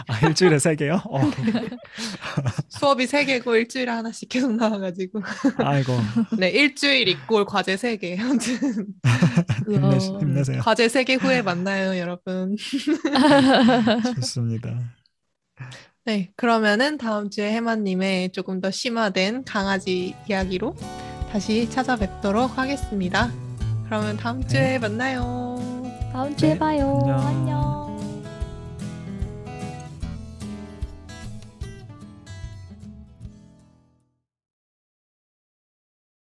아, 일주일에 세 개요? 어, 수업이 세 개고 일주일에 하나씩 계속 나와가지고. 아이고 네, 일주일 이꼴 과제 세 개. 아무튼 힘내, 어. 힘내세요. 과제 세 개 후에 만나요, 여러분. 좋습니다. 네, 그러면은 다음 주에 해마님의 조금 더 심화된 강아지 이야기로 다시 찾아뵙도록 하겠습니다. 그러면 다음 주에 만나요. 다음 주에 네, 봐요. 안녕. 안녕.